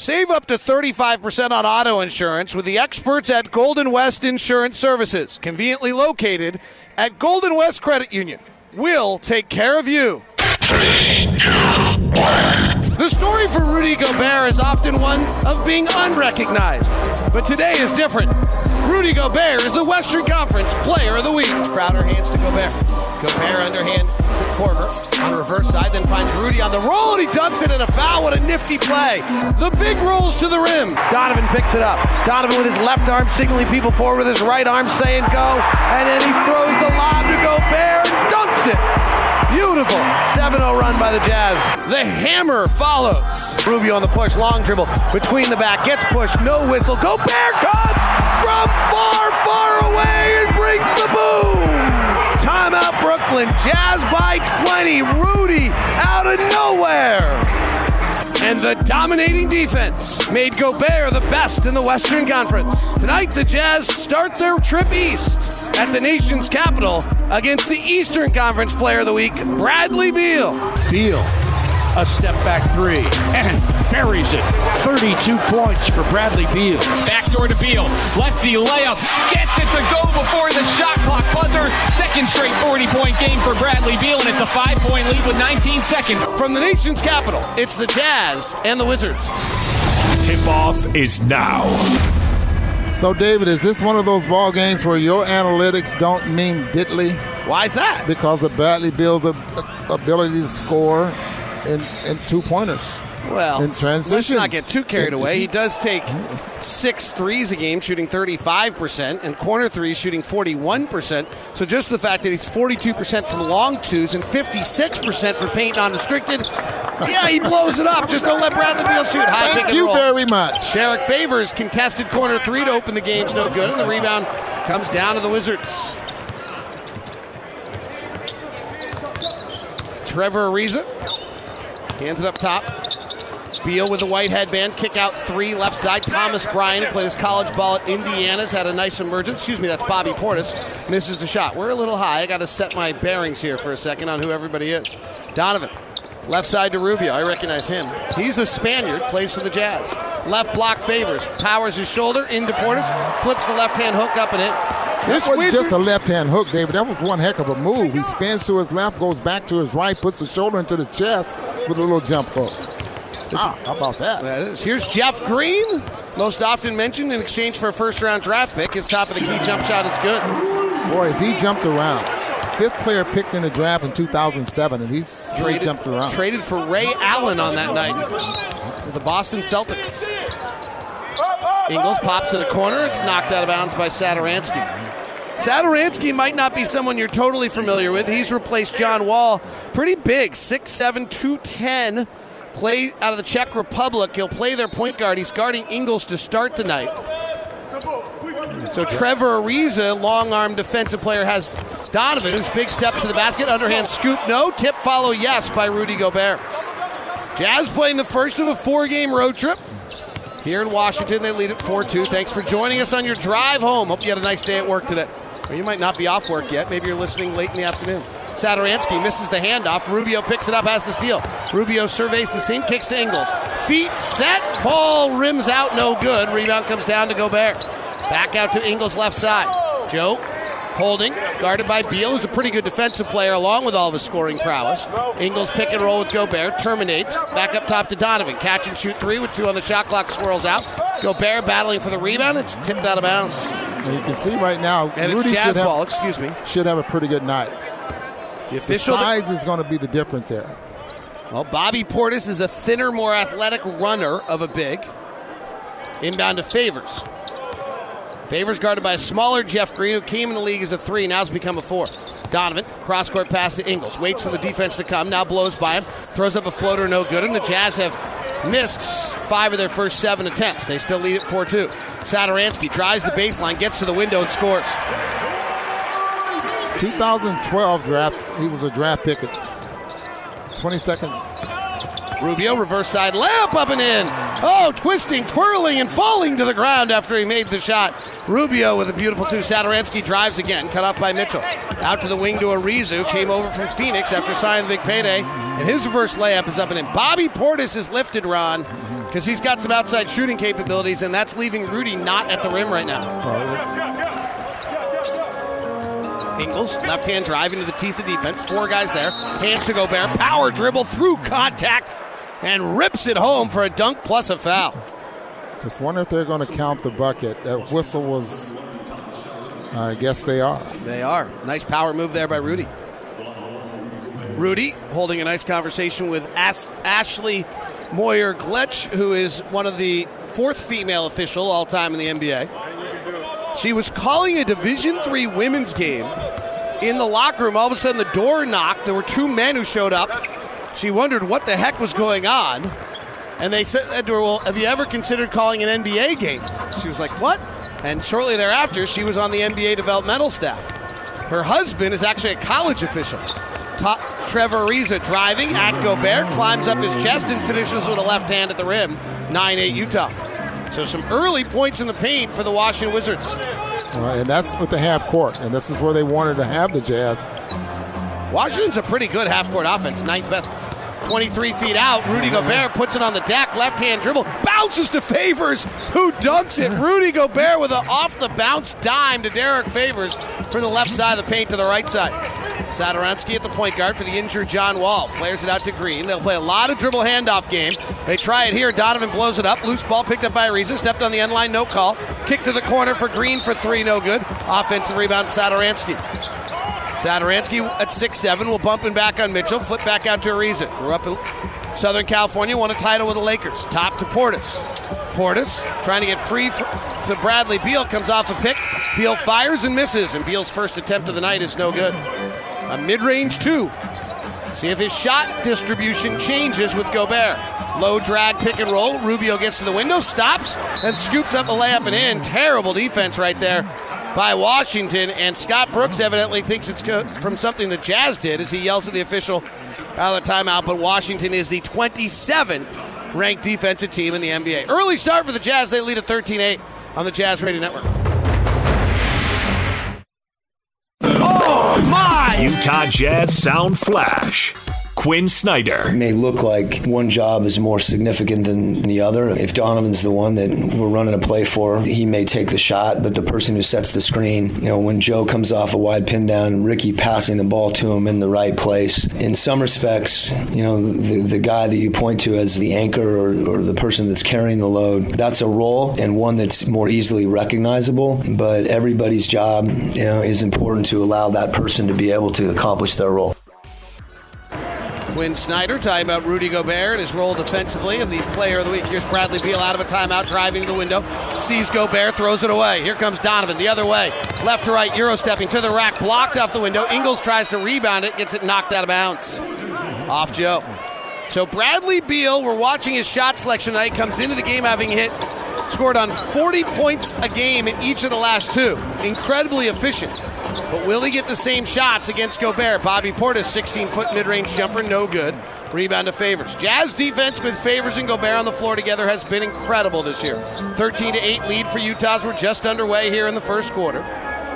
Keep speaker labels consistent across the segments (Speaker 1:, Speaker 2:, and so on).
Speaker 1: Save up to 35% on auto insurance with the experts at Golden West Insurance Services, conveniently located at Golden West Credit Union. We'll take care of you. The story for Rudy Gobert is often one of being unrecognized, but today is different. Rudy Gobert is the Western Conference Player of the Week. Crowder hands to Gobert. Gobert underhand to Korver on the reverse side, then finds Rudy on the roll, and he dunks it in a foul. What a nifty play. The big rolls to the rim.
Speaker 2: Donovan picks it up. Donovan with his left arm signaling people forward with his right arm saying go, and then he throws the lob to Gobert and dunks it. Beautiful. 7 0 run by the Jazz.
Speaker 1: The hammer follows.
Speaker 2: Rubio on the push, long dribble between the back, gets pushed, no whistle. Gobert comes from far, far away and brings the boom. Timeout, Brooklyn. Jazz by 20. Rudy out of nowhere.
Speaker 1: And the dominating defense made Gobert the best in the Western Conference. Tonight, the Jazz start their trip east at the nation's capital against the Eastern Conference Player of the Week, Bradley Beal.
Speaker 3: Beal, a step back three, and buries it. 32 points for Bradley Beal.
Speaker 4: Backdoor to Beal. Lefty layup. Gets it to go before the shot clock buzzer. Second straight 40 point game for Bradley Beal, and it's a five point lead with 19 seconds.
Speaker 1: From the nation's capital, it's the Jazz and the Wizards.
Speaker 5: Tip off is now.
Speaker 6: So, David, is this one of those ball games where your analytics don't mean diddly?
Speaker 1: Why is that?
Speaker 6: Because of Bradley Beal's ability to score in, in two pointers.
Speaker 1: Well,
Speaker 6: in transition.
Speaker 1: let's not get too carried away. He does take six threes a game, shooting 35%, and corner threes, shooting 41%. So just the fact that he's 42% from long twos and 56% for paint unrestricted, yeah, he blows it up. Just don't let Bradley Beal shoot high
Speaker 6: Thank you
Speaker 1: roll.
Speaker 6: very much.
Speaker 1: Derek Favors contested corner three to open the game's no good, and the rebound comes down to the Wizards. Trevor Ariza hands it up top. Beal with the white headband, kick out three, left side. Thomas Bryant played his college ball at Indiana's, had a nice emergence. Excuse me, that's Bobby Portis. Misses the shot. We're a little high. I got to set my bearings here for a second on who everybody is. Donovan, left side to Rubio. I recognize him. He's a Spaniard, plays for the Jazz. Left block favors, powers his shoulder into Portis, flips the left hand hook up and in.
Speaker 6: This wasn't just a left-hand hook, David. That was one heck of a move. He spins to his left, goes back to his right, puts the shoulder into the chest with a little jump hook. Ah, how about that?
Speaker 1: That is. Here's Jeff Green, most often mentioned in exchange for a first round draft pick. His top of the key jump shot is good.
Speaker 6: Boy, has he jumped around. Fifth player picked in the draft in 2007, and he's
Speaker 1: Traded,
Speaker 6: jumped around.
Speaker 1: traded for Ray Allen on that night to the Boston Celtics. Ingles pops to the corner. It's knocked out of bounds by Satoransky. Satoransky might not be someone you're totally familiar with. He's replaced John Wall. Pretty big, 6'7, 210. Play out of the Czech Republic. He'll play their point guard. He's guarding Ingles to start tonight. So Trevor Ariza, long arm defensive player, has Donovan, who's big steps to the basket. Underhand scoop, no. Tip follow, yes, by Rudy Gobert. Jazz playing the first of a four game road trip. Here in Washington, they lead at 4 2. Thanks for joining us on your drive home. Hope you had a nice day at work today. You might not be off work yet. Maybe you're listening late in the afternoon. Satoransky misses the handoff. Rubio picks it up, has the steal. Rubio surveys the scene, kicks to Ingles. Feet set. Ball rims out, no good. Rebound comes down to Gobert. Back out to Ingles left side. Joe holding, guarded by Beal, who's a pretty good defensive player along with all of his scoring prowess. Ingles pick and roll with Gobert, terminates. Back up top to Donovan. Catch and shoot three with two on the shot clock, swirls out. Gobert battling for the rebound. It's tipped out of bounds.
Speaker 6: And you can see right now,
Speaker 1: And
Speaker 6: Rudy should have,
Speaker 1: ball, excuse me.
Speaker 6: should have a pretty good night.
Speaker 1: The
Speaker 6: The
Speaker 1: official.
Speaker 6: size is going to be the difference there.
Speaker 1: Well, Bobby Portis is a thinner, more athletic runner of a big. Inbound to Favors. Favors guarded by a smaller Jeff Green, who came in the league as a three, now has become a four. Donovan, cross court pass to Ingles, waits for the defense to come, now blows by him, throws up a floater, no good, and the Jazz have missed five of their first seven attempts. They still lead at 4 2. Satoransky drives the baseline, gets to the window, and scores.
Speaker 6: 2012 draft, he was a draft pick 22nd.
Speaker 1: Rubio, reverse side layup up and in. Oh, twisting, twirling, and falling to the ground after he made the shot. Rubio with a beautiful two. Satoransky drives again, cut off by Mitchell. Out to the wing to Ariza, came over from Phoenix after signing the big payday, and his reverse layup is up and in. Bobby Portis is lifted, Ron. because he's got some outside shooting capabilities, and that's leaving Rudy not at the rim right now. Ingles, left hand drive into the teeth of defense. Four guys there. Hands to Gobert. Power dribble through contact and rips it home for a dunk plus a foul.
Speaker 6: Just wonder if they're going to count the bucket. That whistle was. I guess they are.
Speaker 1: They are. Nice power move there by Rudy. Rudy holding a nice conversation with As- Ashley Moyer Gleich, who is one of the fourth female official all time in the NBA. She was calling a Division three women's game in the locker room. All of a sudden, the door knocked. There were two men who showed up. She wondered what the heck was going on. And they said to her, Well, have you ever considered calling an NBA game? She was like, What? And shortly thereafter, she was on the NBA developmental staff. Her husband is actually a college official. Ta- Trevor Ariza driving at Gobert, climbs up his chest and finishes with a left hand at the rim. 9 8 Utah. So some early points in the paint for the Washington Wizards.
Speaker 6: Uh, and that's with the half court. And this is where they wanted to have the Jazz.
Speaker 1: Washington's a pretty good half court offense, ninth best. 23 feet out. Rudy Gobert puts it on the deck, left hand dribble, bounces to Favors, who dunks it. Rudy Gobert with an off the bounce dime to Derek Favors from the left side of the paint to the right side. Satoransky at the point guard for the injured John Wall. Flares it out to Green. They'll play a lot of dribble handoff game. They try it here. Donovan blows it up. Loose ball picked up by Ariza. Stepped on the end line, no call. Kick to the corner for Green for three, no good. Offensive rebound, Satoransky. Satoransky at 6'7 will bump and back on Mitchell. Flip back out to Ariza. Grew up in Southern California, won a title with the Lakers. Top to Portis. Portis trying to get free for, to Bradley Beal. Comes off a pick. Beal fires and misses, and Beal's first attempt of the night is no good. A mid range two. See if his shot distribution changes with Gobert. Low drag pick and roll. Rubio gets to the window, stops, and scoops up a layup and in. Terrible defense right there by Washington. And Scott Brooks evidently thinks it's from something the Jazz did as he yells at the official out of the timeout. But Washington is the 27th ranked defensive team in the NBA. Early start for the Jazz. They lead at 13 8 on the Jazz Radio Network. My!
Speaker 5: Utah Jazz Sound Flash. Quinn Snyder.
Speaker 7: It may look like one job is more significant than the other. If Donovan's the one that we're running a play for, he may take the shot, but the person who sets the screen, you know, when Joe comes off a wide pin down, Ricky passing the ball to him in the right place. In some respects, you know, the, the guy that you point to as the anchor or, or the person that's carrying the load, that's a role and one that's more easily recognizable, but everybody's job, you know, is important to allow that person to be able to accomplish their role.
Speaker 1: Quinn Snyder talking about Rudy Gobert and his role defensively and the player of the week. Here's Bradley Beal out of a timeout, driving to the window, sees Gobert, throws it away. Here comes Donovan the other way, left to right, Euro stepping to the rack, blocked off the window. Ingles tries to rebound it, gets it knocked out of bounds. Off Joe. So Bradley Beal, we're watching his shot selection tonight, comes into the game having hit, scored on 40 points a game in each of the last two. Incredibly efficient. But will he get the same shots against Gobert? Bobby Portis, 16 foot mid range jumper, no good. Rebound to Favors. Jazz defense with Favors and Gobert on the floor together has been incredible this year. 13 to 8 lead for Utah's. We're just underway here in the first quarter.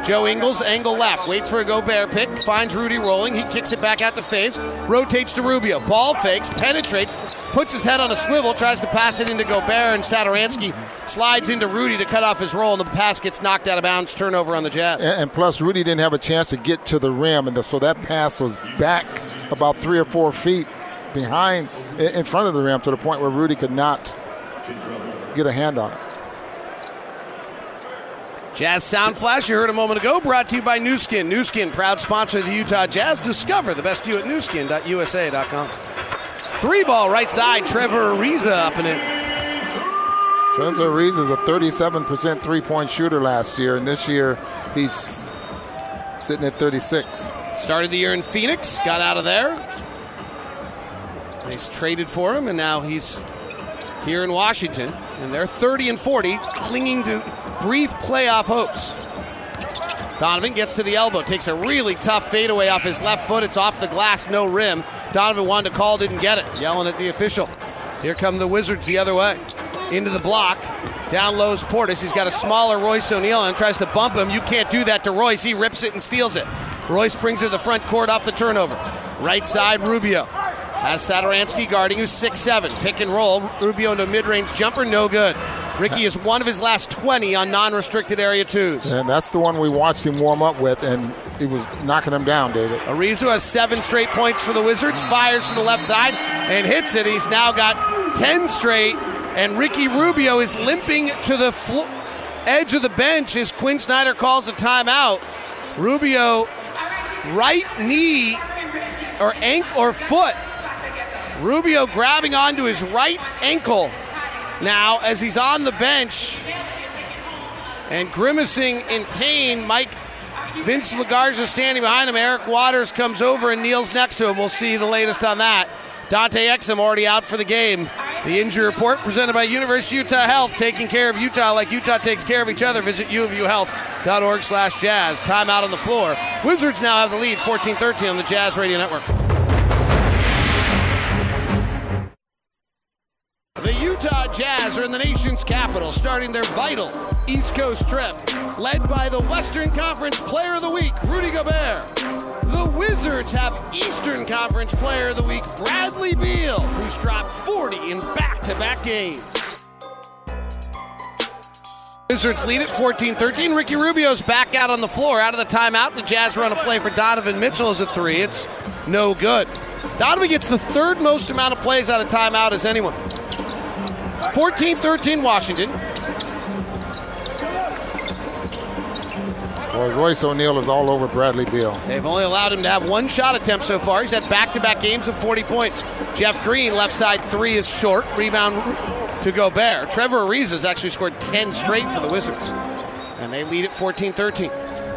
Speaker 1: Joe Ingles, angle left, waits for a Gobert pick, finds Rudy rolling. He kicks it back out to Faves, rotates to Rubio. Ball fakes, penetrates, puts his head on a swivel, tries to pass it into Gobert, and Satoransky slides into Rudy to cut off his roll, and the pass gets knocked out of bounds. Turnover on the Jazz.
Speaker 6: And, and plus, Rudy didn't have a chance to get to the rim, and the, so that pass was back about three or four feet behind, in in front of the rim, to the point where Rudy could not get a hand on it.
Speaker 1: Jazz Sound Flash, you heard a moment ago, brought to you by Nu Skin. Nu Skin, proud sponsor of the Utah Jazz. Discover the best you at newskin.usa.com. Three ball right side, Trevor Ariza up and it.
Speaker 6: Trevor Reeves is a 37% three point shooter last year, and this year he's sitting at 36.
Speaker 1: Started the year in Phoenix, got out of there. He's traded for him, and now he's here in Washington. And they're 30 and 40, clinging to brief playoff hopes. Donovan gets to the elbow, takes a really tough fadeaway off his left foot. It's off the glass, no rim. Donovan wanted to call, didn't get it. Yelling at the official. Here come the Wizards the other way. Into the block. Down lows Portis. He's got a smaller Royce O'Neal and tries to bump him. You can't do that to Royce. He rips it and steals it. Royce brings her to the front court off the turnover. Right side, Rubio. Has Satoransky guarding, who's 6'7. Pick and roll. Rubio into mid range jumper, no good. Ricky is one of his last 20 on non restricted area twos.
Speaker 6: And that's the one we watched him warm up with, and he was knocking him down, David.
Speaker 1: Ariza has seven straight points for the Wizards, fires from the left side and hits it. He's now got 10 straight, and Ricky Rubio is limping to the flo- edge of the bench as Quinn Snyder calls a timeout. Rubio, right knee or ankle or foot. Rubio grabbing onto his right ankle now as he's on the bench and grimacing in pain. Mike Vince Lagarza standing behind him. Eric Waters comes over and kneels next to him. We'll see the latest on that. Dante Exum already out for the game. The injury report presented by University of Utah Health, taking care of Utah like Utah takes care of each other. Visit uofuhealth.org slash jazz. Timeout on the floor. Wizards now have the lead, 14-13 on the Jazz Radio Network. The Utah Jazz are in the nation's capital, starting their vital East Coast trip, led by the Western Conference Player of the Week, Rudy Gobert. The Wizards have Eastern Conference Player of the Week, Bradley Beal, who's dropped 40 in back-to-back games. Wizards lead at 14-13. Ricky Rubio's back out on the floor, out of the timeout. The Jazz run a play for Donovan Mitchell as a three. It's no good. Donovan gets the third most amount of plays out of timeout as anyone. 14 13 Washington.
Speaker 6: Boy, Royce O'Neal is all over Bradley Beal.
Speaker 1: They've only allowed him to have one shot attempt so far. He's had back to back games of 40 points. Jeff Green, left side three is short. Rebound to Gobert. Trevor Ariza has actually scored 10 straight for the Wizards. And they lead at 14 13.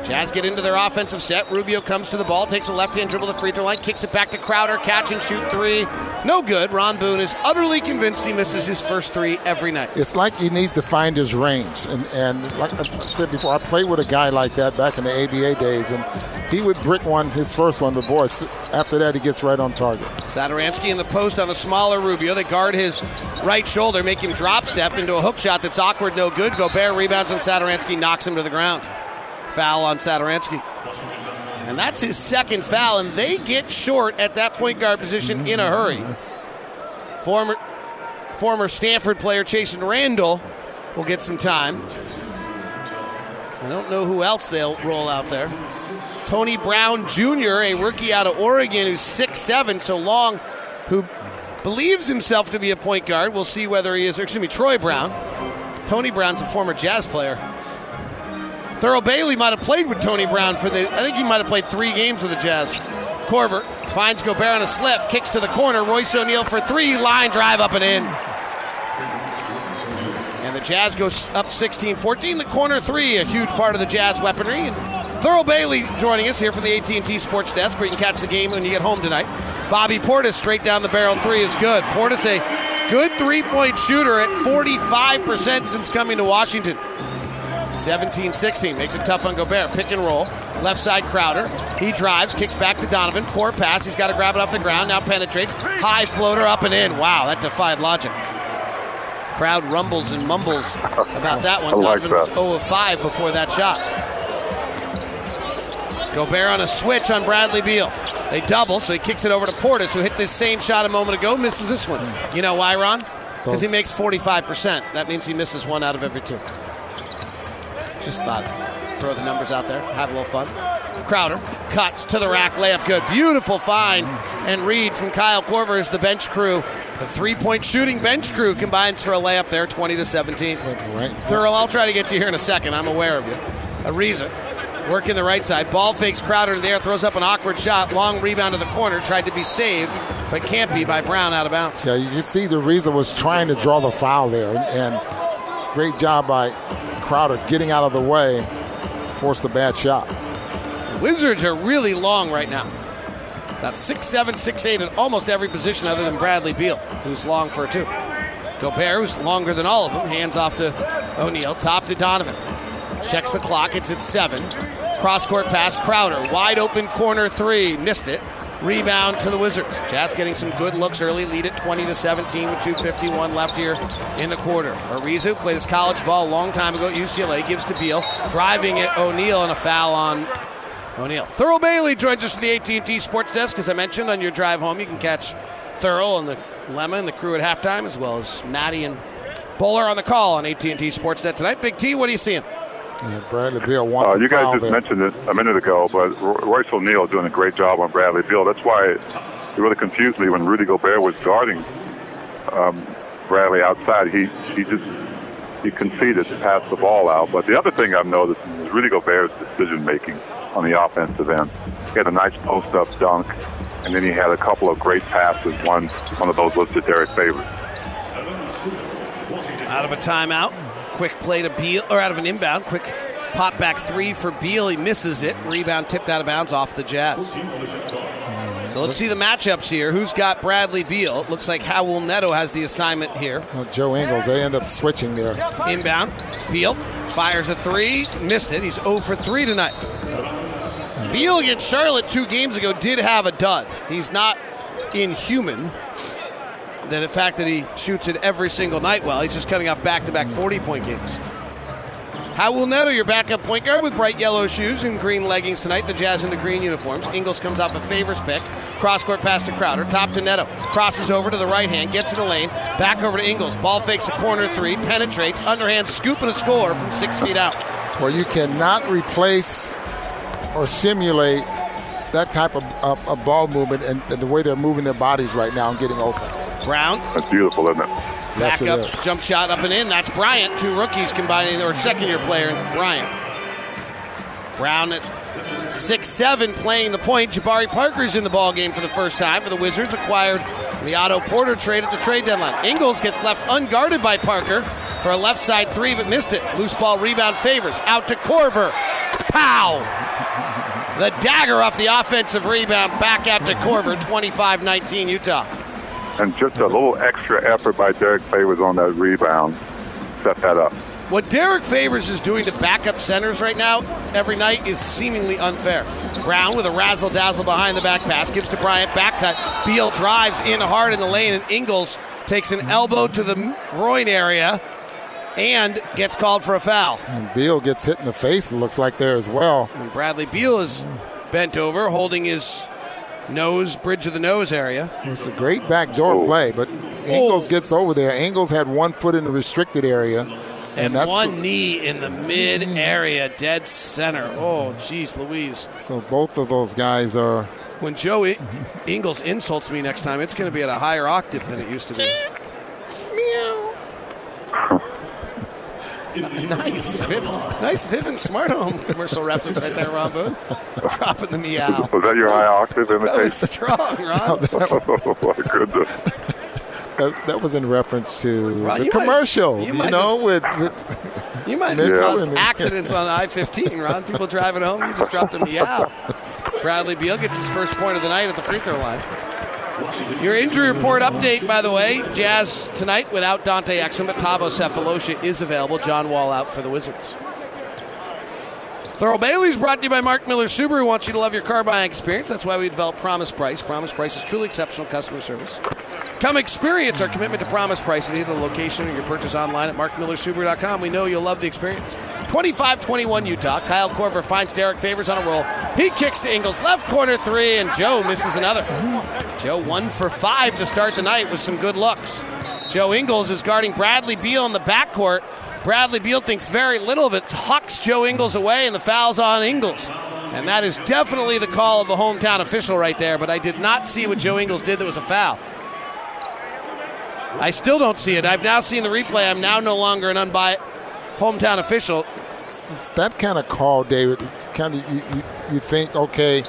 Speaker 1: Jazz get into their offensive set. Rubio comes to the ball, takes a left hand dribble to the free throw line, kicks it back to Crowder, catch and shoot three. No good. Ron Boone is utterly convinced he misses his first three every night.
Speaker 6: It's like he needs to find his range. And, and like I said before, I played with a guy like that back in the ABA days, and he would brick one, his first one, but boy, after that, he gets right on target.
Speaker 1: Satoransky in the post on the smaller Rubio. They guard his right shoulder, make him drop step into a hook shot that's awkward, no good. Gobert rebounds and Satoransky, knocks him to the ground. Foul on Satoransky. And that's his second foul, and they get short at that point guard position in a hurry. Former former Stanford player Chasson Randle will get some time. I don't know who else they'll roll out there. Tony Brown Jr., a rookie out of Oregon who's 6'7, so long, who believes himself to be a point guard. We'll see whether he is, excuse me, Troy Brown. Tony Brown's a former jazz player. Thurl Bailey might have played with Tony Brown for the. I think he might have played three games with the Jazz. Korver finds Gobert on a slip, kicks to the corner. Royce O'Neal for three, line drive up and in. And the Jazz goes up 16-14. The corner three, a huge part of the Jazz weaponry. And Thurl Bailey joining us here from the AT&T Sports Desk, where you can catch the game when you get home tonight. Bobby Portis straight down the barrel three is good. Portis a good three-point shooter at 45% since coming to Washington. 17 16. Makes it tough on Gobert. Pick and roll. Left side Crowder. He drives, kicks back to Donovan. Poor pass. He's got to grab it off the ground. Now penetrates. High floater up and in. Wow, that defied logic. Crowd rumbles and mumbles about that one.
Speaker 8: I like
Speaker 1: Donovan was
Speaker 8: that.
Speaker 1: 0 of 5 before that shot. Gobert on a switch on Bradley Beal. They double, so he kicks it over to Portis, who hit this same shot a moment ago, misses this one. You know why, Ron? Because he makes 45%. That means he misses one out of every two. Just thought, throw the numbers out there, have a little fun. Crowder cuts to the rack, layup good. Beautiful find and read from Kyle Korver as the bench crew. The three-point shooting bench crew combines for a layup there, 20 to 17.
Speaker 6: Right.
Speaker 1: Thurl, I'll try to get to you here in a second. I'm aware of you. Ariza working the right side. Ball fakes Crowder in the air, throws up an awkward shot. Long rebound to the corner, tried to be saved, but can't be by Brown out of bounds.
Speaker 6: Yeah, you can see the reason was trying to draw the foul there, and great job by Crowder getting out of the way, forced a bad shot.
Speaker 1: Wizards are really long right now. About 6'7, 6'8 at almost every position other than Bradley Beal, who's long for two. Gobert, who's longer than all of them, hands off to O'Neal, top to Donovan. Checks the clock, it's at seven. Cross court pass, Crowder, wide open corner three, missed it. Rebound to the Wizards. Jazz getting some good looks early, lead at 20 to 17 with 2:51 left here in the quarter. Ariza played his college ball a long time ago at UCLA, gives to Beal, driving at O'Neal and a foul on O'Neal. Thurl Bailey joins us for the AT&T Sports Desk. As I mentioned on your drive home, you can catch Thurl and the Lemma and the crew at halftime, as well as Maddie and Bowler on the call on AT&T Sportsnet tonight. Big T, what are you seeing?
Speaker 6: Yeah, Bradley Beal wants
Speaker 8: Uh, you guys just
Speaker 6: there.
Speaker 8: mentioned it a minute ago, but Royce O'Neal is doing a great job on Bradley Beal. That's why it really confused me when Rudy Gobert was guarding um, Bradley outside. He he just he conceded to pass the ball out. But the other thing I've noticed is Rudy Gobert's decision making on the offensive end. He had a nice post up dunk, and then he had a couple of great passes. One one of those was to Derek Favors.
Speaker 1: Out of a timeout. Quick play to Beal, or out of an inbound. Quick pop back three for Beal. He misses it. Rebound tipped out of bounds off the Jazz. Mm-hmm. So let's see the matchups here. Who's got Bradley Beal? It looks like Raul Neto has the assignment here.
Speaker 6: Well, Joe Ingles, they end up switching there.
Speaker 1: Inbound. Beal fires a three. Missed it. He's 0 for 3 tonight. Beal against Charlotte two games ago did have a dud. He's not inhuman. That the fact that he shoots it every single night well, he's just coming off back to back 40 point games. Raul Neto, your backup point guard with bright yellow shoes and green leggings tonight. The Jazz in the green uniforms. Ingles comes off a favors pick. Cross court pass to Crowder. Top to Neto. Crosses over to the right hand. Gets in the lane. Back over to Ingles. Ball fakes a corner three. Penetrates. Underhand scoop and a score from six feet out.
Speaker 6: Where you cannot replace or simulate that type of, of, of ball movement and, and the way they're moving their bodies right now and getting open.
Speaker 1: Brown.
Speaker 8: That's beautiful, isn't it?
Speaker 6: Yes,
Speaker 1: Back
Speaker 6: it
Speaker 1: up,
Speaker 6: is.
Speaker 1: jump shot up and in. That's Bryant. Two rookies combining, or second year player, Bryant. Brown at six seven playing the point. Jabari Parker's in the ball game for the first time for the Wizards. Acquired the Otto Porter trade at the trade deadline. Ingles gets left unguarded by Parker for a left side three, but missed it. Loose ball rebound favors out to Korver. Pow! The dagger off the offensive rebound back out to Korver. 25-19 Utah.
Speaker 8: And just a little extra effort by Derek Favors on that rebound set that up.
Speaker 1: What Derek Favors is doing to backup centers right now every night is seemingly unfair. Brown with a razzle dazzle behind the back pass gives to Bryant back cut. Beal drives in hard in the lane, and Ingles takes an elbow to the groin area and gets called for a foul.
Speaker 6: And Beal gets hit in the face, it looks like there as well.
Speaker 1: And Bradley Beal is bent over, holding his nose, bridge of the nose area.
Speaker 6: It's a great backdoor oh. play, but Ingles oh. gets over there. Ingles had one foot in the restricted area. And,
Speaker 1: And
Speaker 6: that's
Speaker 1: one knee in the mid area, dead center. Oh, jeez, Louise.
Speaker 6: so both of those guys are
Speaker 1: When Joe I- Ingles insults me next time, it's going to be at a higher octave than it used to be. nice, Vivint, nice Vivint Smart Home commercial reference right there, Ron Boone. Dropping the meow.
Speaker 8: Was that your high octave
Speaker 1: That was strong, Ron.
Speaker 8: oh my goodness.
Speaker 6: that, that was in reference to
Speaker 1: Right,
Speaker 6: the
Speaker 1: you might-
Speaker 6: commercial,
Speaker 1: you
Speaker 6: you,
Speaker 1: might
Speaker 6: know, with, with
Speaker 1: You might have
Speaker 6: Yeah.
Speaker 1: caused accidents on I-15, Ron. People driving home, you just dropped a meow. Bradley Beal gets his first point of the night at the free throw line. Your injury report update, by the way, Jazz tonight without Dante Exum, but Thabo Sefolosha is available. John Wall out for the Wizards. Thurl Bailey's brought to you by Mark Miller Subaru. Wants you to love your car buying experience. That's why we developed Promise Price. Promise Price is truly exceptional customer service. Come experience our commitment to Promise Price at either the location or your purchase online at markmillersubaru.com. We know you'll love the experience. 25-21 Utah. Kyle Korver finds Derek Favors on a roll. He kicks to Ingles. Left corner three, and Joe misses another. Joe one for five to start the night with some good looks. Joe Ingles is guarding Bradley Beal in the backcourt. Bradley Beal thinks very little of it, hucks Joe Ingles away, and the foul's on Ingles. And that is definitely the call of the hometown official right there, but I did not see what Joe Ingles did that was a foul. I still don't see it. I've now seen the replay. I'm now no longer an unbiased hometown official.
Speaker 6: it's, it's that kind of call, David. It's kind of you, you, you think, okay,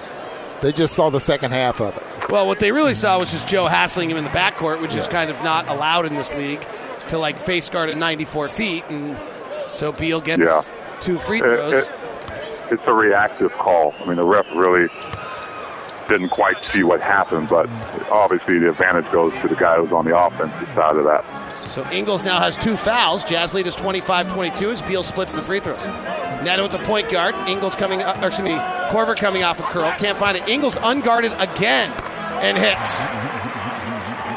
Speaker 6: they just saw the second half of it.
Speaker 1: Well, what they really saw was just Joe hassling him in the backcourt, which is kind of not allowed in this league to like face guard at 94 feet, and so Beal gets
Speaker 8: Yeah.
Speaker 1: two free throws.
Speaker 8: it- it's a reactive call. I mean, the ref really didn't quite see what happened, but obviously the advantage goes to the guy who's on the offensive side of that.
Speaker 1: So Ingles now has two fouls. Jazz lead is 25-22 as Beal splits the free throws. Neto at the point guard. Ingles coming, uh, or excuse me, Korver coming off a curl. Can't find it. Ingles unguarded again and hits.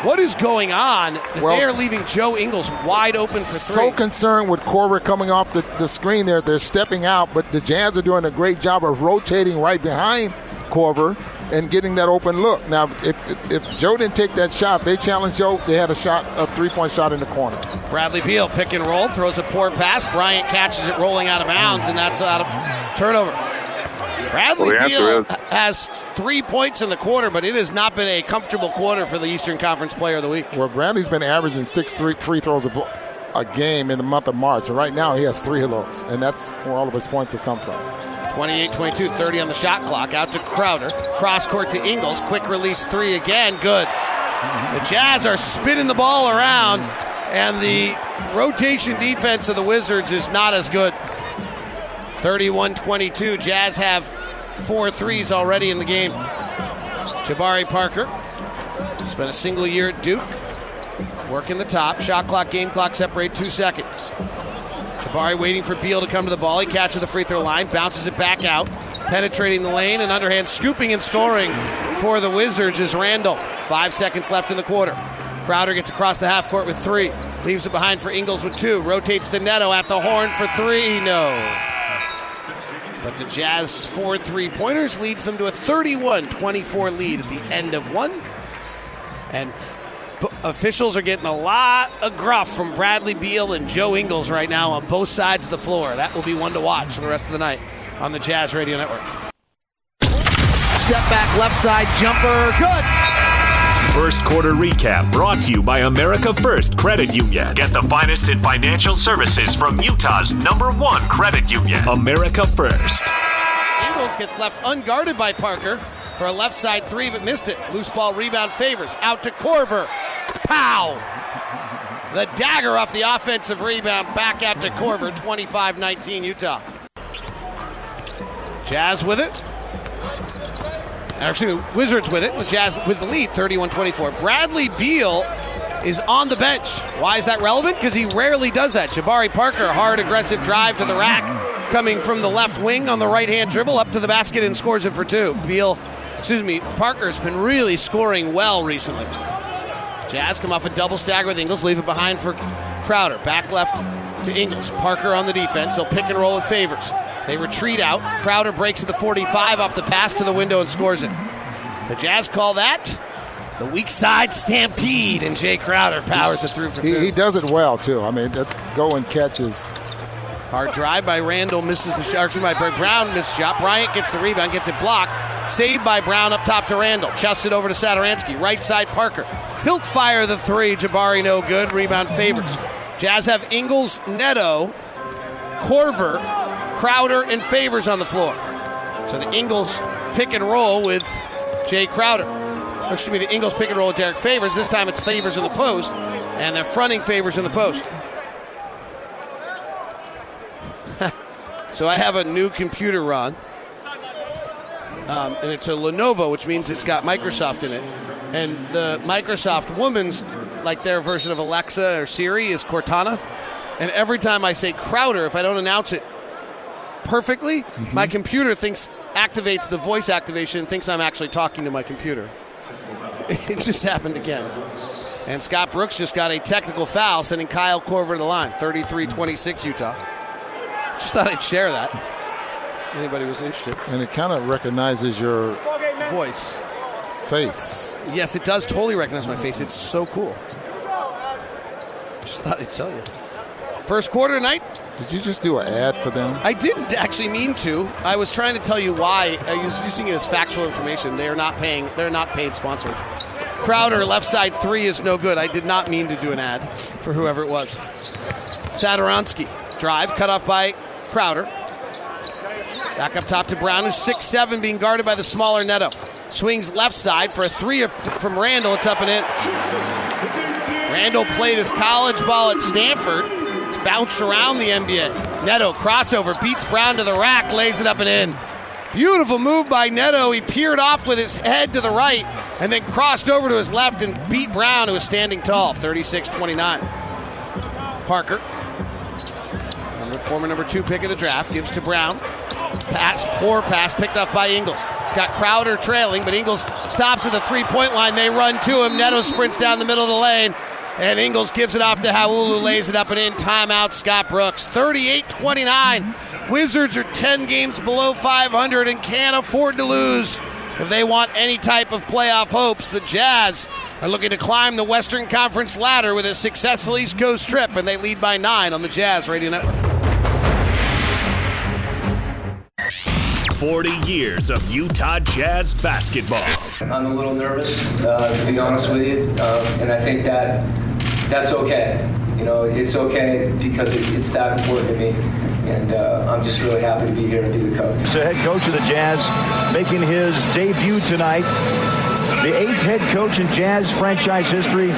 Speaker 1: What is going on?
Speaker 6: Well-
Speaker 1: they are leaving Joe Ingles wide open for three.
Speaker 6: So concerned with Korver coming off the, the screen there. They're stepping out, but the Jazz are doing a great job of rotating right behind Korver and getting that open look. Now, if if Joe didn't take that shot, they challenged Joe. They had a shot, a three-point shot in the corner.
Speaker 1: Bradley Beal pick and roll, throws a poor pass. Bryant catches it rolling out of bounds, and that's out of turnover. Bradley
Speaker 8: Well,
Speaker 1: Beal
Speaker 8: is-
Speaker 1: has three points in the quarter, but it has not been a comfortable quarter for the Eastern Conference Player of the Week.
Speaker 6: Well, Bradley's been averaging six three free throws a, a game in the month of March, and right now he has three of those, and that's where all of his points have come from.
Speaker 1: 28 22, 30 on the shot clock. Out to Crowder. Cross court to Ingles. Quick release three again. Good. The Jazz are spinning the ball around, and the rotation defense of the Wizards is not as good. 31 22. Jazz have four threes already in the game. Jabari Parker. Spent a single year at Duke. Working the top. Shot clock, game clock separate two seconds. Jabari waiting for Beal to come to the ball. He catches the free throw line, bounces it back out, penetrating the lane, and underhand scooping and scoring for the Wizards is Randle. Five seconds left in the quarter. Crowder gets across the half court with three, leaves it behind for Ingles with two, rotates to Neto at the horn for three. No. But the Jazz four three pointers leads them to a 31 24 lead at the end of one. And b- officials are getting a lot of gruff from Bradley Beal and Joe Ingles right now on both sides of the floor. That will be one to watch for the rest of the night on the Jazz Radio Network. Step back left side jumper. Good.
Speaker 5: First quarter recap brought to you by America First Credit Union. Get the finest in financial services from Utah's number one credit union, America First.
Speaker 1: Ingles gets left unguarded by Parker for a left side three, but missed it. Loose ball rebound favors. Out to Korver. Pow! The dagger off the offensive rebound. Back out to Korver. 25 19 Utah. Jazz with it. Actually, Wizards with it. The Jazz with the lead, 31-24. Bradley Beal is on the bench. Why is that relevant? Because he rarely does that. Jabari Parker, hard, aggressive drive to the rack, coming from the left wing on the right-hand dribble up to the basket and scores it for two. Beal, excuse me, Parker's been really scoring well recently. Jazz come off a double stagger with Ingles, leave it behind for Crowder. Back left to Ingles. Parker on the defense. They'll pick and roll with favors. They retreat out. Crowder breaks at the 45 off the pass to the window and scores it. The Jazz call that the weak side stampede, and Jae Crowder powers it through for
Speaker 6: He,
Speaker 1: two.
Speaker 6: he does it well too. I mean, that go and catches.
Speaker 1: Hard drive by Randle misses the shot. Excuse me, by Brown misses shot. Bryant gets the rebound, gets it blocked. Saved by Brown up top to Randle. Chests it over to Satoransky. Right side Parker. He'll fire the three. Jabari no good. Rebound favors. Jazz have Ingles, Neto, Korver, Crowder, and Favors on the floor. So the Ingles pick and roll with Jae Crowder. Or Excuse me, the Ingles pick and roll with Derek Favors. This time it's Favors in the post, and they're fronting Favors in the post. So I have a new computer run, um, and it's a Lenovo, which means it's got Microsoft in it. And the Microsoft woman's, like their version of Alexa or Siri, is Cortana. And every time I say Crowder, if I don't announce it perfectly, mm-hmm. my computer thinks activates the voice activation and thinks I'm actually talking to my computer. It just happened again. And Scott Brooks just got a technical foul, sending Kyle Korver to the line. 33 26 Utah. Just thought I'd share that. Anybody was interested.
Speaker 6: And it kind of recognizes your
Speaker 1: Voice.
Speaker 6: face.
Speaker 1: Yes, it does totally recognize my face. It's so cool. Just thought I'd tell you. First quarter tonight.
Speaker 6: Did you just do an ad for them?
Speaker 1: I didn't actually mean to. I was trying to tell you why. I was using it as factual information. They are not paying. They're not paid sponsor. Crowder left side three is no good. I did not mean to do an ad for whoever it was. Satoransky drive cut off by Crowder. Back up top to Brown, who's six seven, being guarded by the smaller Neto. Swings left side for a three from Randle. It's up and in. Randle played his college ball at Stanford. It's bounced around the NBA. Neto crossover beats Brown to the rack, lays it up and in. Beautiful move by Neto. He peered off with his head to the right and then crossed over to his left and beat Brown, who was standing tall. 36 29. Parker, number former number two pick of the draft, gives to Brown. Pass, poor pass, picked up by Ingles. He's got Crowder trailing, but Ingles stops at the three point line. They run to him. Neto sprints down the middle of the lane. And Ingles gives it off to who lays it up and in. Timeout, Scott Brooks. 38 29. Wizards are 10 games below 500 and can't afford to lose If they want any type of playoff hopes, the Jazz are looking to climb the Western Conference ladder with a successful East Coast trip, and they lead by nine on the Jazz Radio Network.
Speaker 5: 40 years of Utah Jazz basketball.
Speaker 7: I'm a little nervous, uh, to be honest with you, um, and I think that that's okay. You know, it's okay because it, it's that important to me, and uh, I'm just really happy to be here and be the coach.
Speaker 9: So head coach of the Jazz making his debut tonight. The eighth head coach in Jazz franchise history,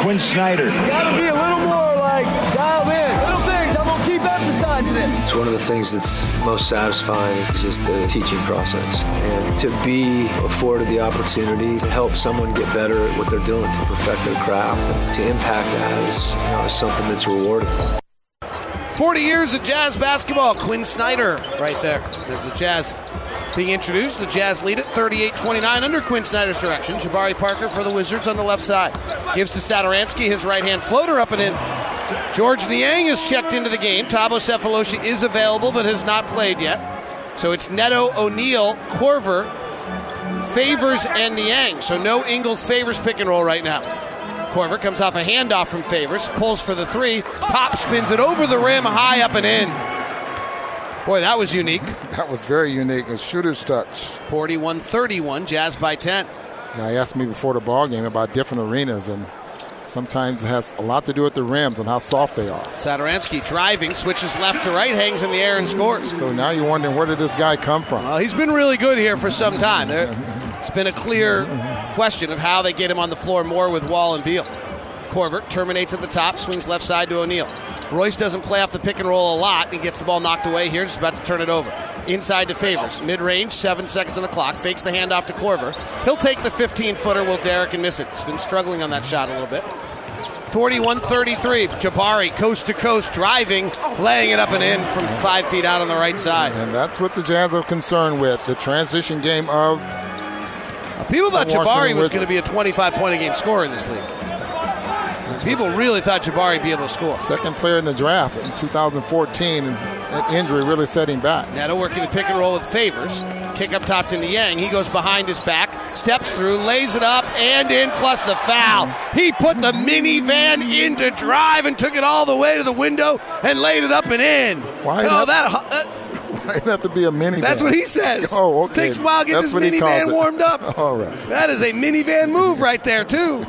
Speaker 9: Quinn Snyder.
Speaker 7: It's one of the things that's most satisfying is just the teaching process. And to be afforded the opportunity to help someone get better at what they're doing, to perfect their craft, and to impact that is, you know, is something that's rewarding.
Speaker 1: 40 years of Jazz basketball. Quinn Snyder right there. There's the Jazz being introduced. The Jazz lead at 38 29 under Quinn Snyder's direction. Jabari Parker for the Wizards on the left side. Gives to Satoransky his right hand floater up and in. George Niang is checked into the game. Thabo Sefolosha is available but has not played yet. So it's Neto, O'Neal, Korver, Favors, and Niang. So no Ingles Favors pick and roll right now. Korver comes off a handoff from Favors, pulls for the three, top spins it over the rim, high up and in. Boy, that was unique.
Speaker 6: That was very unique. A shooter's touch.
Speaker 1: 41 31, Jazz by 10.
Speaker 6: Yeah, he asked me before the ball game about different arenas, and sometimes it has a lot to do with the rims and how soft they are.
Speaker 1: Satoransky driving, switches left to right, hangs in the air and scores.
Speaker 6: So now you're wondering where did this guy come from?
Speaker 1: Well, he's been really good here for some time. It's been a clear question of how they get him on the floor more with Wall and Beal. Korver terminates at the top, swings left side to O'Neal. Royce doesn't play off the pick and roll a lot. He gets the ball knocked away here, just about to turn it over. Inside to Favors. Mid range, seven seconds on the clock. Fakes the handoff to Korver. He'll take the 15 footer, will Derek and miss it. He's been struggling on that shot a little bit. 41 33. Jabari, coast to coast, driving, laying it up and in from five feet out on the right side.
Speaker 6: And that's what the Jazz are concerned with the transition game of.
Speaker 1: People thought
Speaker 6: the
Speaker 1: Jabari was going to be a 25 point a game scorer in this league. People really thought Jabari would be able to score.
Speaker 6: Second player in the draft in 2014, and that injury really set him back.
Speaker 1: Neto working the pick and roll with favors. Kick up top to Niang. He goes behind his back, steps through, lays it up, and in, plus the foul. He put the minivan into drive and took it all the way to the window and laid it up and in.
Speaker 6: Why
Speaker 1: oh, that, that uh,
Speaker 6: Why does have to be a minivan?
Speaker 1: That's what he says.
Speaker 6: Oh, okay.
Speaker 1: Takes a while to get
Speaker 6: That's
Speaker 1: this
Speaker 6: what he calls
Speaker 1: minivan warmed up.
Speaker 6: All right.
Speaker 1: That is a minivan move right there, too.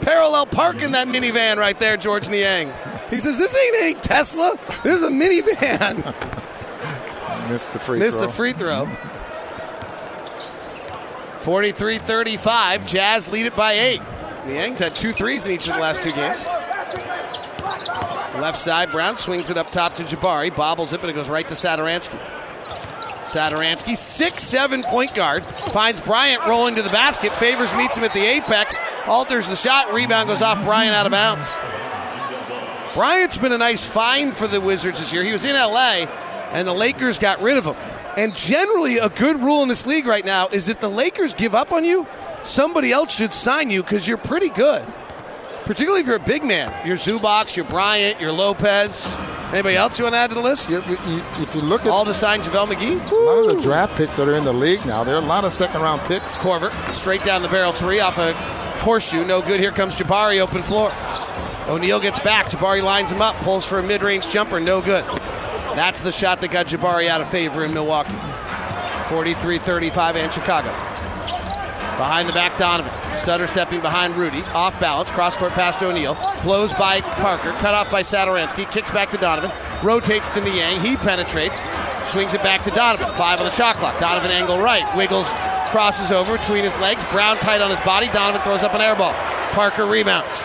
Speaker 1: Parallel parking that minivan right there, George Niang. He says, This ain't a Tesla. This is a minivan.
Speaker 6: Missed the free throw.
Speaker 1: Missed
Speaker 6: throw.
Speaker 1: the free throw. 43 35. Jazz lead it by eight. Niang's had two threes in each of the last two games. Left side, Brown swings it up top to Jabari, bobbles it, but it goes right to Satoransky. Satoransky, six seven point guard, finds Bryant rolling to the basket. Favors meets him at the apex, alters the shot, rebound goes off Bryant out of bounds. Bryant's been a nice find for the Wizards this year. He was in LA, and the Lakers got rid of him. And generally, a good rule in this league right now is if the Lakers give up on you, somebody else should sign you because you're pretty good. Particularly if you're a big man. Your Zubacs, your Bryant, your Lopez. Anybody else you want to add to the list?
Speaker 6: You- if you look at
Speaker 1: All to sign JaVale McGee.
Speaker 6: a lot of the draft picks that are in the league now, there are a lot of second round picks.
Speaker 1: Korver, straight down the barrel three off a horseshoe. No good. Here comes Jabari, open floor. O'Neal gets back. Jabari lines him up, pulls for a mid range jumper. No good. That's the shot that got Jabari out of favor in Milwaukee. 43 35 and Chicago. Behind the back, Donovan. Stutter stepping behind Rudy. Off balance. Cross court pass to O'Neal. Blows by Parker. Cut off by Satoransky. Kicks back to Donovan. Rotates to Niang. He penetrates. Swings it back to Donovan. Five on the shot clock. Donovan angle right. Wiggles. Crosses over between his legs. Brown tight on his body. Donovan throws up an air ball. Parker rebounds.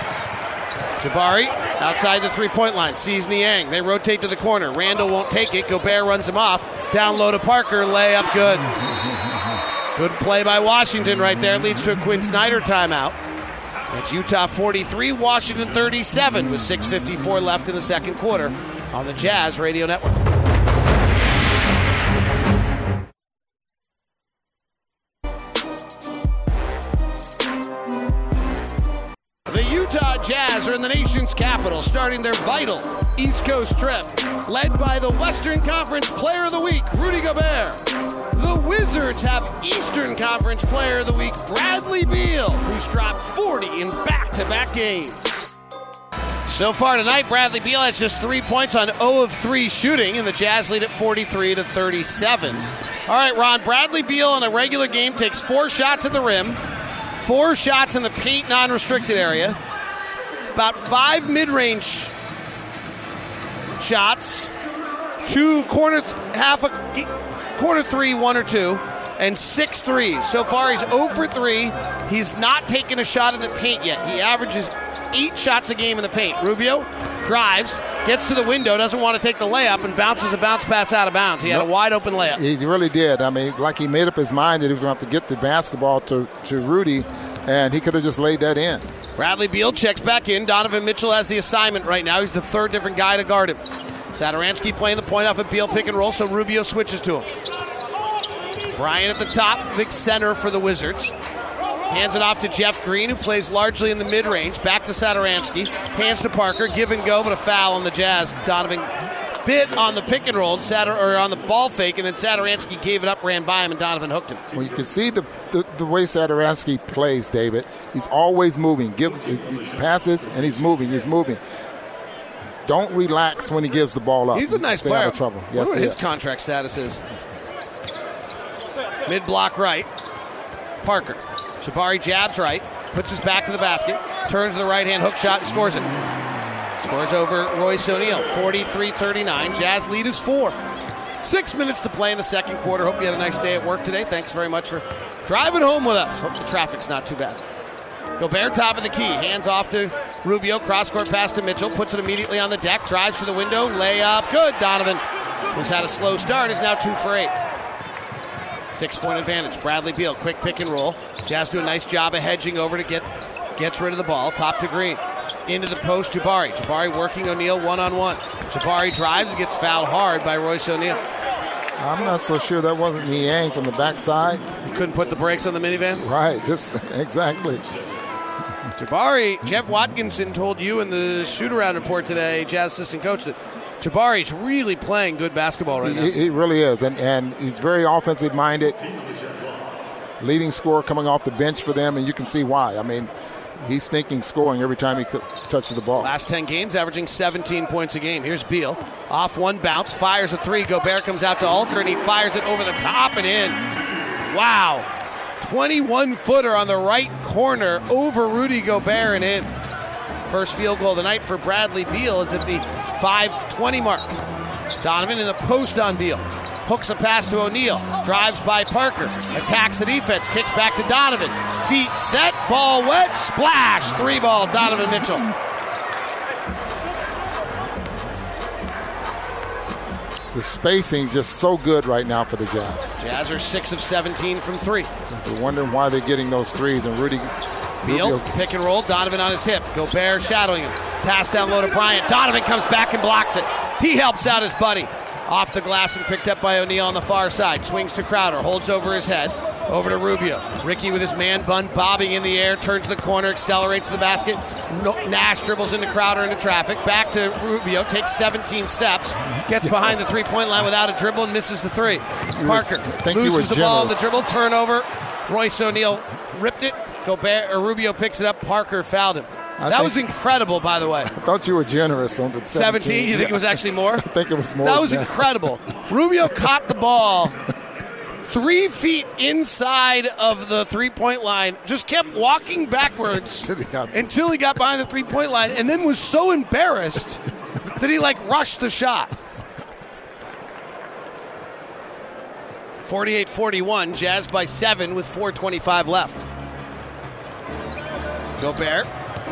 Speaker 1: Jabari outside the three point line sees Niang. They rotate to the corner. Randle won't take it. Gobert runs him off. Down low to Parker. Layup good. Good play by Washington right there. Leads to a Quinn Snyder timeout. It's Utah 43, Washington 37 with 6.54 left in the second quarter on the Jazz Radio Network. Are in the nation's capital, starting their vital East Coast trip, led by the Western Conference Player of the Week, Rudy Gobert. The Wizards have Eastern Conference Player of the Week, Bradley Beal, who's dropped 40 in back to back games. So far tonight, Bradley Beal has just three points on 0 of 3 shooting, and the Jazz lead at 43 to 37. All right, Ron, Bradley Beal in a regular game takes four shots at the rim, four shots in the paint non restricted area, about five mid range shots, two corner, half a corner three, one or two, and six threes. So far, he's 0 for 3. He's not taken a shot in the paint yet. He averages eight shots a game in the paint. Rubio drives, gets to the window, doesn't want to take the layup, and bounces a bounce pass out of bounds. He had a wide open layup.
Speaker 6: He really did. I mean, like he made up his mind that he was going to have to get the basketball to, to Rudy, and he could have just laid that in.
Speaker 1: Bradley Beal checks back in. Donovan Mitchell has the assignment right now. He's the third different guy to guard him. Satoransky playing the point off of Beal pick and roll, so Rubio switches to him. Bryant at the top, big center for the Wizards. Hands it off to Jeff Green, who plays largely in the mid range. Back to Satoransky. Hands to Parker. Give and go, but a foul on the Jazz. Donovan bit on the pick and roll, and Satur- or on the ball fake, and then Satoransky gave it up, ran by him, and Donovan hooked him.
Speaker 6: Well, you can see the, the, the way Satoransky plays, David. He's always moving. Gives he passes and he's moving. He's moving. Don't relax when he gives the ball up.
Speaker 1: He's a nice
Speaker 6: Stay
Speaker 1: player.
Speaker 6: Out of trouble. Yes,
Speaker 1: what his contract status is. Mid block right. Parker. Jabari jabs right. Puts his back to the basket. Turns to the right hand hook shot and scores it. Scores over Royce O'Neale. 43 39. Jazz lead is four. Six minutes to play in the second quarter. Hope you had a nice day at work today. Thanks very much for driving home with us. Hope the traffic's not too bad. Gobert top of the key. Hands off to Rubio. Cross court pass to Mitchell. Puts it immediately on the deck. Drives to the window. Layup. Good. Donovan, who's had a slow start, is now two for eight. Six point advantage. Bradley Beal. Quick pick and roll. Jazz do a nice job of hedging over to get gets rid of the ball. Top to Green. Into the post. Jabari. Jabari working O'Neale one on one. Jabari drives. And gets fouled hard by Royce O'Neale.
Speaker 6: I'm not so sure that wasn't Niang from the backside.
Speaker 1: He couldn't put the brakes on the minivan.
Speaker 6: Right. Just exactly.
Speaker 1: Jabari, Jeff Watkinson told you in the shoot around report today, Jazz assistant coach, that Jabari's really playing good basketball right now.
Speaker 6: He, he really is, and and he's very offensive minded. Leading scorer coming off the bench for them, and you can see why. I mean, he's thinking scoring every time he touches the ball.
Speaker 1: Last 10 games, averaging 17 points a game. Here's Beal. Off one bounce, fires a three. Gobert comes out to alter, and he fires it over the top and in. Wow. 21 footer on the right corner over Rudy Gobert and in. First field goal of the night for Bradley Beal is at the 520 mark. Donovan in the post on Beal. Hooks a pass to O'Neale. Drives by Parker. Attacks the defense. Kicks back to Donovan. Feet set. Ball wet. Splash. Three ball. Donovan Mitchell.
Speaker 6: The spacing is just so good right now for the Jazz.
Speaker 1: Jazz are 6 of 17 from three.
Speaker 6: You're wondering why they're getting those threes, and Rudy.
Speaker 1: Beal,
Speaker 6: Rubio-
Speaker 1: pick and roll. Donovan on his hip. Gobert shadowing him. Pass down low to Bryant. Donovan comes back and blocks it. He helps out his buddy. Off the glass and picked up by O'Neale on the far side. Swings to Crowder. Holds over his head. Over to Rubio. Ricky with his man bun bobbing in the air. Turns the corner. Accelerates to the basket. Nash dribbles into Crowder into traffic. Back to Rubio. Takes 17 steps. Gets behind the three point line without a dribble and misses the three. Parker
Speaker 6: think you were
Speaker 1: loses the ball on the dribble. Turnover. Royce O'Neale ripped it. Gobert Rubio picks it up. Parker fouled him.
Speaker 6: I
Speaker 1: that was incredible, by the way.
Speaker 6: I thought you were generous on the 17.
Speaker 1: 17. You think it was actually more?
Speaker 6: I think it was more.
Speaker 1: That was
Speaker 6: than
Speaker 1: incredible. Rubio caught the ball three feet inside of the three point line, just kept walking backwards until he got behind the three point line, and then was so embarrassed that he like rushed the shot. 48 41, Jazz by seven with 4.25 left. Gobert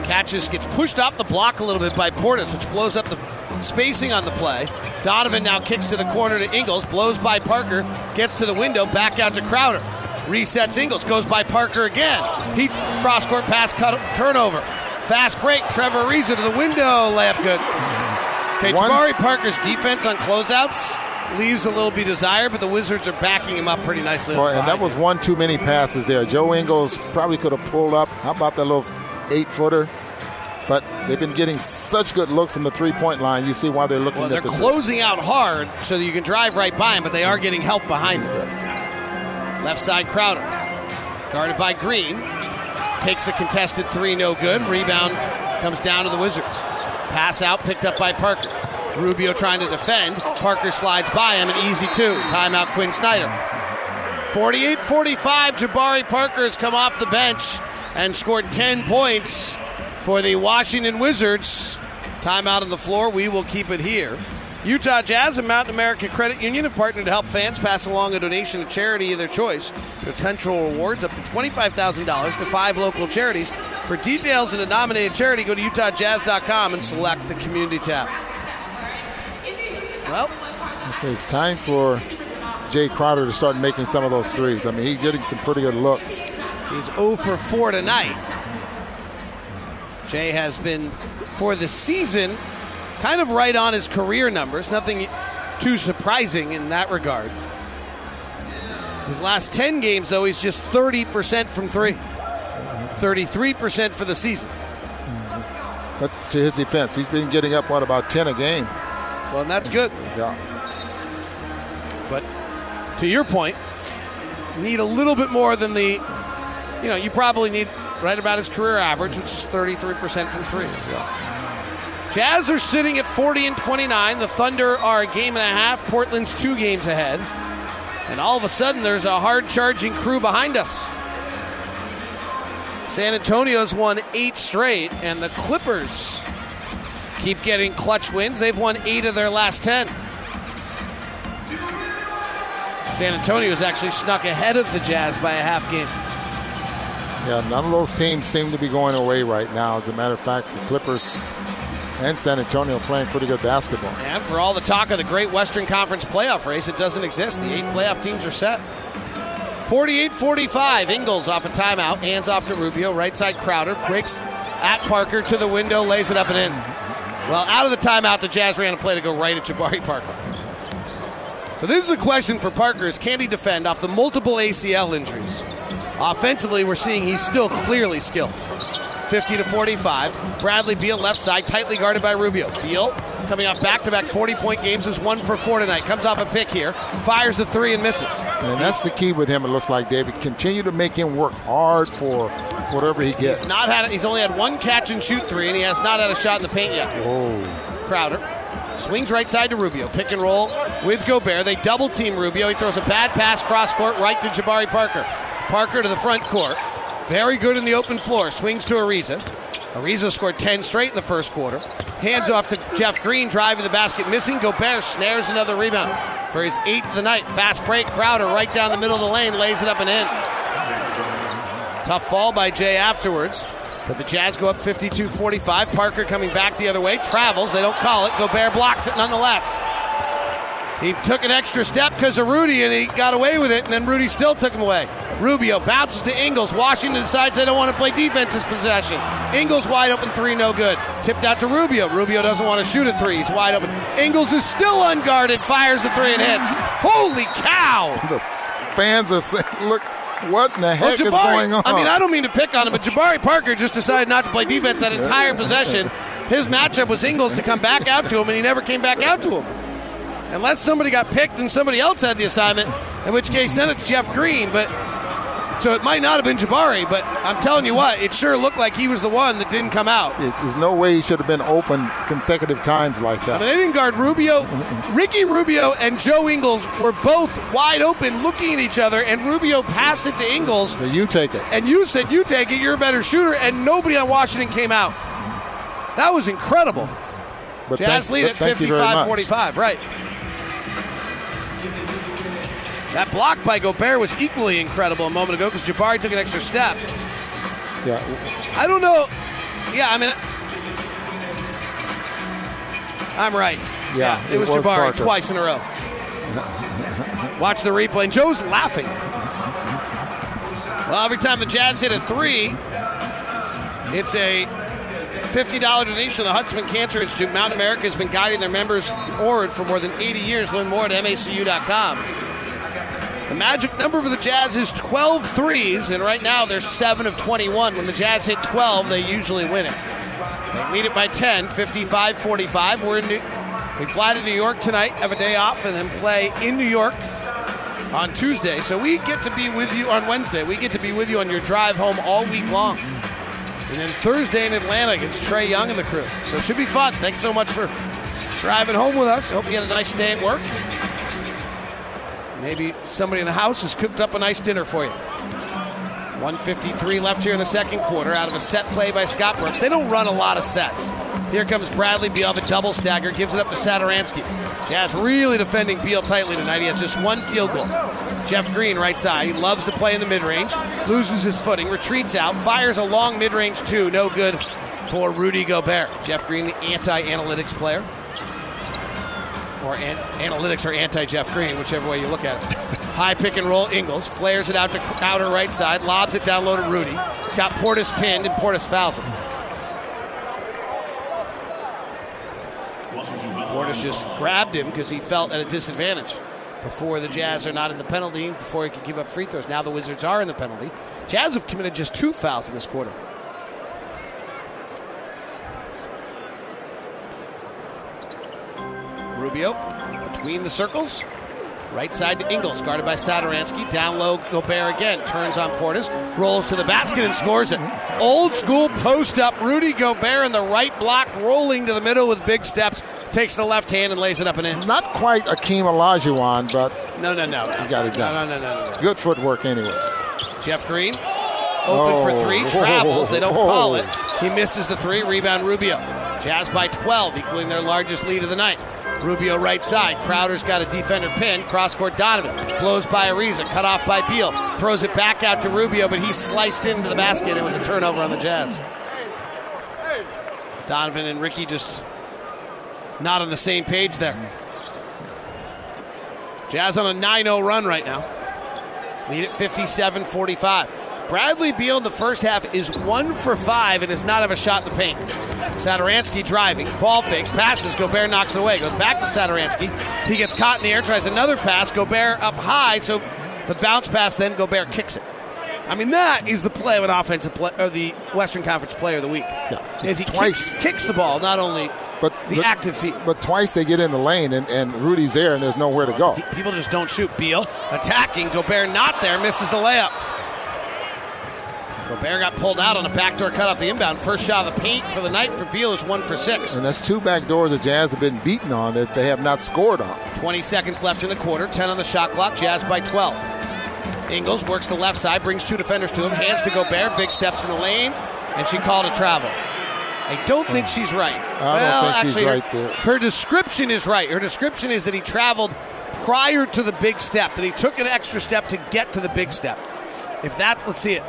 Speaker 1: catches, gets pushed off the block a little bit by Portis, which blows up the spacing on the play. Donovan now kicks to the corner to Ingles, blows by Parker, gets to the window, back out to Crowder. Resets Ingles, goes by Parker again. Heath cross court pass, cut turnover. Fast break, Trevor Ariza to the window, layup good. Okay,
Speaker 6: One-
Speaker 1: Jabari Parker's defense on closeouts leaves a little be desired, but the Wizards are backing him up pretty nicely.
Speaker 6: Boy, and that was one too many passes there. Joe Ingles probably could have pulled up. How about that little eight footer? But they've been getting such good looks from the three-point line. You see why they're looking
Speaker 1: Well, they're
Speaker 6: the
Speaker 1: closing out hard so that you can drive right by him, but they are getting help behind them. Left side Crowder. Guarded by Green. Takes a contested three, no good. Rebound comes down to the Wizards. Pass out, picked up by Parker. Rubio trying to defend. Parker slides by him, an easy two. Timeout Quinn Snyder. 48 45, Jabari Parker has come off the bench and scored 10 points for the Washington Wizards. Timeout on the floor. We will keep it here. Utah Jazz and Mountain America Credit Union have partnered to help fans pass along a donation to charity of their choice. Potential rewards up to $25,000 to five local charities. For details and a nominated charity, go to utahjazz.com and select the community tab. Well,
Speaker 6: Okay, it's time for Jae Crowder to start making some of those threes. I mean, he's getting some pretty good looks.
Speaker 1: He's 0 for 4 tonight. Jae has been, for the season, kind of right on his career numbers. Nothing too surprising in that regard. His last 10 games, though, he's just 30% from three. 33% for the season.
Speaker 6: But to his defense, he's been getting up, what, about 10 a game.
Speaker 1: Well, and that's good.
Speaker 6: Yeah.
Speaker 1: But to your point, need a little bit more than the, you know, you probably need right about his career average, which is 33% from three. Jazz are sitting at 40 and 29. The Thunder are a game and a half. Portland's two games ahead. And all of a sudden, there's a hard charging crew behind us. San Antonio's won eight straight, and the Clippers keep getting clutch wins. They've won eight of their last 10. San Antonio's actually snuck ahead of the Jazz by a half game.
Speaker 6: Yeah, none of those teams seem to be going away right now. As a matter of fact, the Clippers and San Antonio playing pretty good basketball.
Speaker 1: And for all the talk of the Great Western Conference playoff race, it doesn't exist. The eight playoff teams are set. 48 45. Ingles off a timeout. Hands off to Rubio. Right side Crowder. Breaks at Parker to the window. Lays it up and in. Well, out of the timeout, the Jazz ran a play to go right at Jabari Parker. So this is the question for Parker is can he defend off the multiple ACL injuries? Offensively, we're seeing he's still clearly skilled. 50 to 45. Bradley Beal left side, tightly guarded by Rubio. Beal coming off back-to-back 40-point games is one for four tonight. Comes off a pick here, fires the three and misses.
Speaker 6: And that's the key with him. It looks like David continue to make him work hard for whatever he gets.
Speaker 1: He's not had. He's only had one catch and shoot three, and he has not had a shot in the paint yet.
Speaker 6: Whoa.
Speaker 1: Crowder swings right side to Rubio. Pick and roll with Gobert. They double team Rubio. He throws a bad pass cross court right to Jabari Parker. Parker to the front court. Very good in the open floor. Swings to Ariza. Ariza scored 10 straight in the first quarter. Hands off to Jeff Green, driving the basket, missing. Gobert snares another rebound for his eighth of the night. Fast break. Crowder right down the middle of the lane, lays it up and in. Tough fall by Jae afterwards. But the Jazz go up 52 45. Parker coming back the other way. Travels. They don't call it. Gobert blocks it nonetheless. He took an extra step because of Rudy and he got away with it, and then Rudy still took him away. Rubio bounces to Ingles. Washington decides they don't want to play defense this possession. Ingles wide open three, no good. Tipped out to Rubio. Rubio doesn't want to shoot a three. He's wide open. Ingles is still unguarded, fires the three and hits. Holy cow!
Speaker 6: The fans are saying, look, what in the
Speaker 1: Well,
Speaker 6: heck is going on?
Speaker 1: I mean, I don't mean to pick on him, but Jabari Parker just decided not to play defense that entire possession. His matchup was Ingles to come back out to him, and he never came back out to him. Unless somebody got picked and somebody else had the assignment, in which case then it's Jeff Green. But so it might not have been Jabari, but I'm telling you what, it sure looked like he was the one that didn't come out.
Speaker 6: There's, no way he should have been open consecutive times like
Speaker 1: I mean,
Speaker 6: that.
Speaker 1: they didn't guard Rubio. Ricky Rubio and Joe Ingles were both wide open looking at each other, and Rubio passed it to Ingles.
Speaker 6: So you take it.
Speaker 1: and you said you take it, you're a better shooter, and nobody on Washington came out. That was incredible.
Speaker 6: But
Speaker 1: Jazz
Speaker 6: thank-
Speaker 1: lead at
Speaker 6: thank you very
Speaker 1: 55
Speaker 6: much.
Speaker 1: 45, right. That block by Gobert was equally incredible a moment ago because Jabari took an extra step.
Speaker 6: Yeah.
Speaker 1: I don't know. Yeah, I mean, I'm right.
Speaker 6: Yeah,
Speaker 1: it, was,
Speaker 6: was
Speaker 1: Jabari
Speaker 6: Parker.
Speaker 1: twice in a row. Watch the replay, and Joe's laughing. Well, every time the Jazz hit a three, it's a $50 donation to the Huntsman Cancer Institute. Mount America has been guiding their members forward for more than 80 years. Learn more at macu.com. The magic number for the Jazz is 12 threes, and right now they're 7 of 21. When the Jazz hit 12, they usually win it. They Lead it by 10, 55 45. We're in New- we fly to New York tonight, have a day off, and then play in New York on Tuesday. So we get to be with you on Wednesday. We get to be with you on your drive home all week long. And then Thursday in Atlanta against Trae Young and the crew. So it should be fun. Thanks so much for driving home with us. Hope you had a nice day at work. Maybe somebody in the house has cooked up a nice dinner for you. 153 left here in the second quarter out of a set play by Scott Brooks. They don't run a lot of sets. Here comes Bradley Beal, the double stagger, gives it up to Satoransky. Jazz really defending Beal tightly tonight. He has just one field goal. Jeff Green, right side. He loves to play in the mid range, loses his footing, retreats out, fires a long mid range two. No good for Rudy Gobert. Jeff Green, the anti analytics player. Or an- analytics or anti Jeff Green, whichever way you look at it. High pick and roll, Ingles flares it out to outer right side, lobs it down low to Rudy. He's got Portis pinned, and Portis fouls him. Portis just grabbed him because he felt at a disadvantage before the Jazz are not in the penalty, before he could give up free throws. Now the Wizards are in the penalty. Jazz have committed just two fouls in this quarter. Rubio between the circles. Right side to Ingles, guarded by Satoransky. Down low, Gobert again. Turns on Portis, rolls to the basket and scores it. Old school post up. Rudy Gobert in the right block, rolling to the middle with big steps. Takes the left hand and lays it up and in.
Speaker 6: Not quite Akeem Olajuwon, but
Speaker 1: No, no, no.
Speaker 6: you got it done.
Speaker 1: No, no, no, no, no.
Speaker 6: Good footwork anyway.
Speaker 1: Jeff Green, open for
Speaker 6: oh. three.
Speaker 1: travels. They don't call
Speaker 6: Oh.
Speaker 1: it. He misses the three. Rebound Rubio. Jazz by 12, equaling their largest lead of the night. Rubio right side. Crowder's got a defender pinned. Cross court Donovan. Blows by Ariza. Cut off by Beal. Throws it back out to Rubio, but he's sliced into the basket. It was a turnover on the Jazz. Donovan and Ricky just not on the same page there. Jazz on a 9 0 run right now. Lead at 57 45. Bradley Beal in the first half is one for five and does not have a shot in the paint. Satoransky driving, ball fakes, passes, Gobert knocks it away, goes back to Satoransky. He gets caught in the air, tries another pass, Gobert up high, so the bounce pass, then Gobert kicks it. I mean, that is the play of an offensive play, or the Western Conference Player of the Week.
Speaker 6: Yeah.
Speaker 1: Is he
Speaker 6: Twice.
Speaker 1: kicks, kicks the ball, not only
Speaker 6: But
Speaker 1: the
Speaker 6: but,
Speaker 1: active feet.
Speaker 6: But twice they get in the lane and, and Rudy's there and there's nowhere to go.
Speaker 1: People just don't shoot. Beal attacking. Gobert not there. Misses the layup. Gobert got pulled out on a backdoor cut off the inbound. First shot of the paint for the night for Beal is one for six.
Speaker 6: And that's two back doors the Jazz have been beaten on that they have not scored on.
Speaker 1: 20 seconds left in the quarter. 10 on the shot clock. Jazz by 12. Ingles works the left side, brings two defenders to him, hands to Gobert, big steps in the lane, and she called a travel. I don't think she's right. well, actually, her-
Speaker 6: right there.
Speaker 1: her description is right. Her description is that he traveled prior to the big step, that he took an extra step to get to the big step. If that's, let's see it.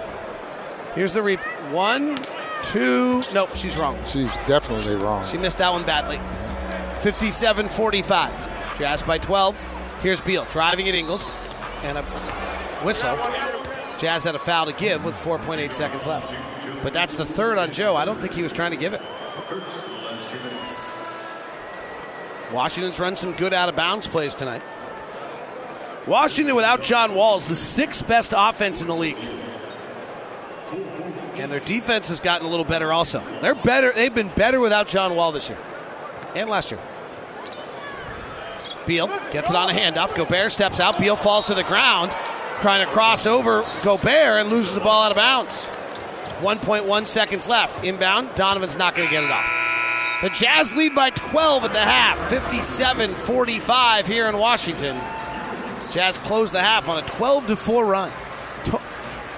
Speaker 1: Here's the reap. One, two. Nope, she's wrong.
Speaker 6: She's definitely wrong.
Speaker 1: She missed that one badly. 57 45. Jazz by 12. Here's Beal driving at Ingles. And a whistle. Jazz had a foul to give with 4.8 seconds left. But that's the third on Joe. I don't think he was trying to give it. Washington's run some good out of bounds plays tonight. Washington without John Wall is the sixth best offense in the league. And their defense has gotten a little better also. They're better. They've been better without John Wall this year. And last year. Beal gets it on a handoff. Gobert steps out. Beal falls to the ground, trying to cross over Gobert and loses the ball out of bounds. 1.1 seconds left. Inbound. Donovan's not going to get it off. The Jazz lead by 12 at the half. 57 45 here in Washington. Jazz closed the half on a 12 to 4 run. To-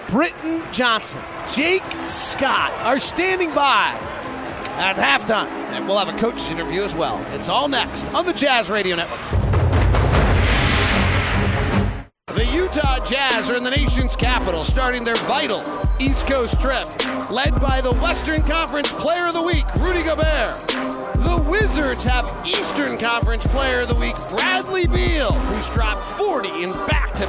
Speaker 1: Britton Johnson, Jake Scott are standing by at halftime. And we'll have a coach's interview as well. It's all next on the Jazz Radio Network. The Utah Jazz are in the nation's capital, starting their vital East Coast trip, led by the Western Conference Player of the Week, Rudy Gobert. The Wizards have Eastern Conference Player of the Week, Bradley Beal, who's dropped 40 in back to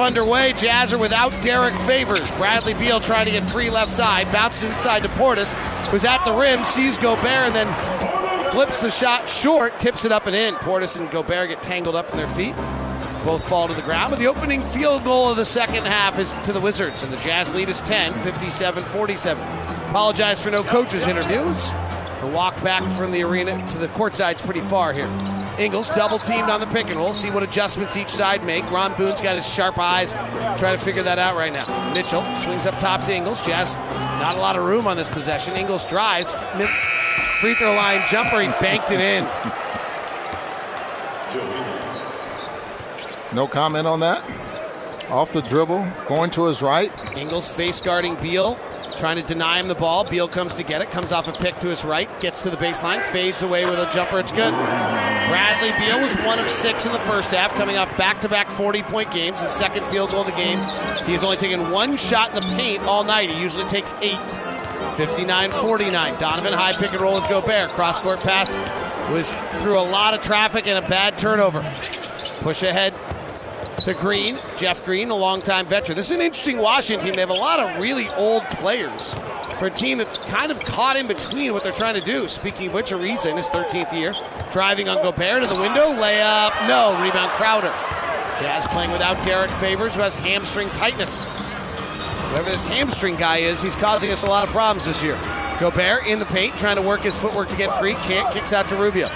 Speaker 1: underway. Jazz are without Derrick Favors. Bradley Beal trying to get free left side. Bounces inside to Portis, who's at the rim, sees Gobert, and then flips the shot short, tips it up and in. Portis and Gobert get tangled up in their feet. Both fall to the ground, but the opening field goal of the second half is to the Wizards, and the Jazz lead is 10, 57 47. Apologize for no coaches' interviews. The walk back from the arena to the courtside's pretty far here. Ingles double teamed on the pick and roll. See what adjustments each side make. Ron Boone's got his sharp eyes trying to figure that out right now. Mitchell swings up top to Ingles. Jazz, not a lot of room on this possession. Ingles drives. Free throw line jumper. He banked it in.
Speaker 6: No comment on that. Off the dribble, going to his right.
Speaker 1: Ingles face guarding Beal, trying to deny him the ball. Beal comes to get it, comes off a pick to his right, gets to the baseline, fades away with a jumper. It's good. Bradley Beal was one of six in the first half, coming off back to back 40 point games, his second field goal of the game. He's only taken one shot in the paint all night. He usually takes eight. 59 49. Donovan high pick and roll with Gobert. Cross court pass was through a lot of traffic and a bad turnover. Push ahead to Green. Jeff Green, a longtime veteran. This is an interesting Washington team. They have a lot of really old players for a team that's kind of caught in between what they're trying to do. Speaking of which, Ariza in his 13th year, driving on Gobert to the window, layup, no, rebound Crowder. Jazz playing without Derrick Favors, who has hamstring tightness. Whoever this hamstring guy is, he's causing us a lot of problems this year. Gobert in the paint, trying to work his footwork to get free. Can't, kicks out to Rubio.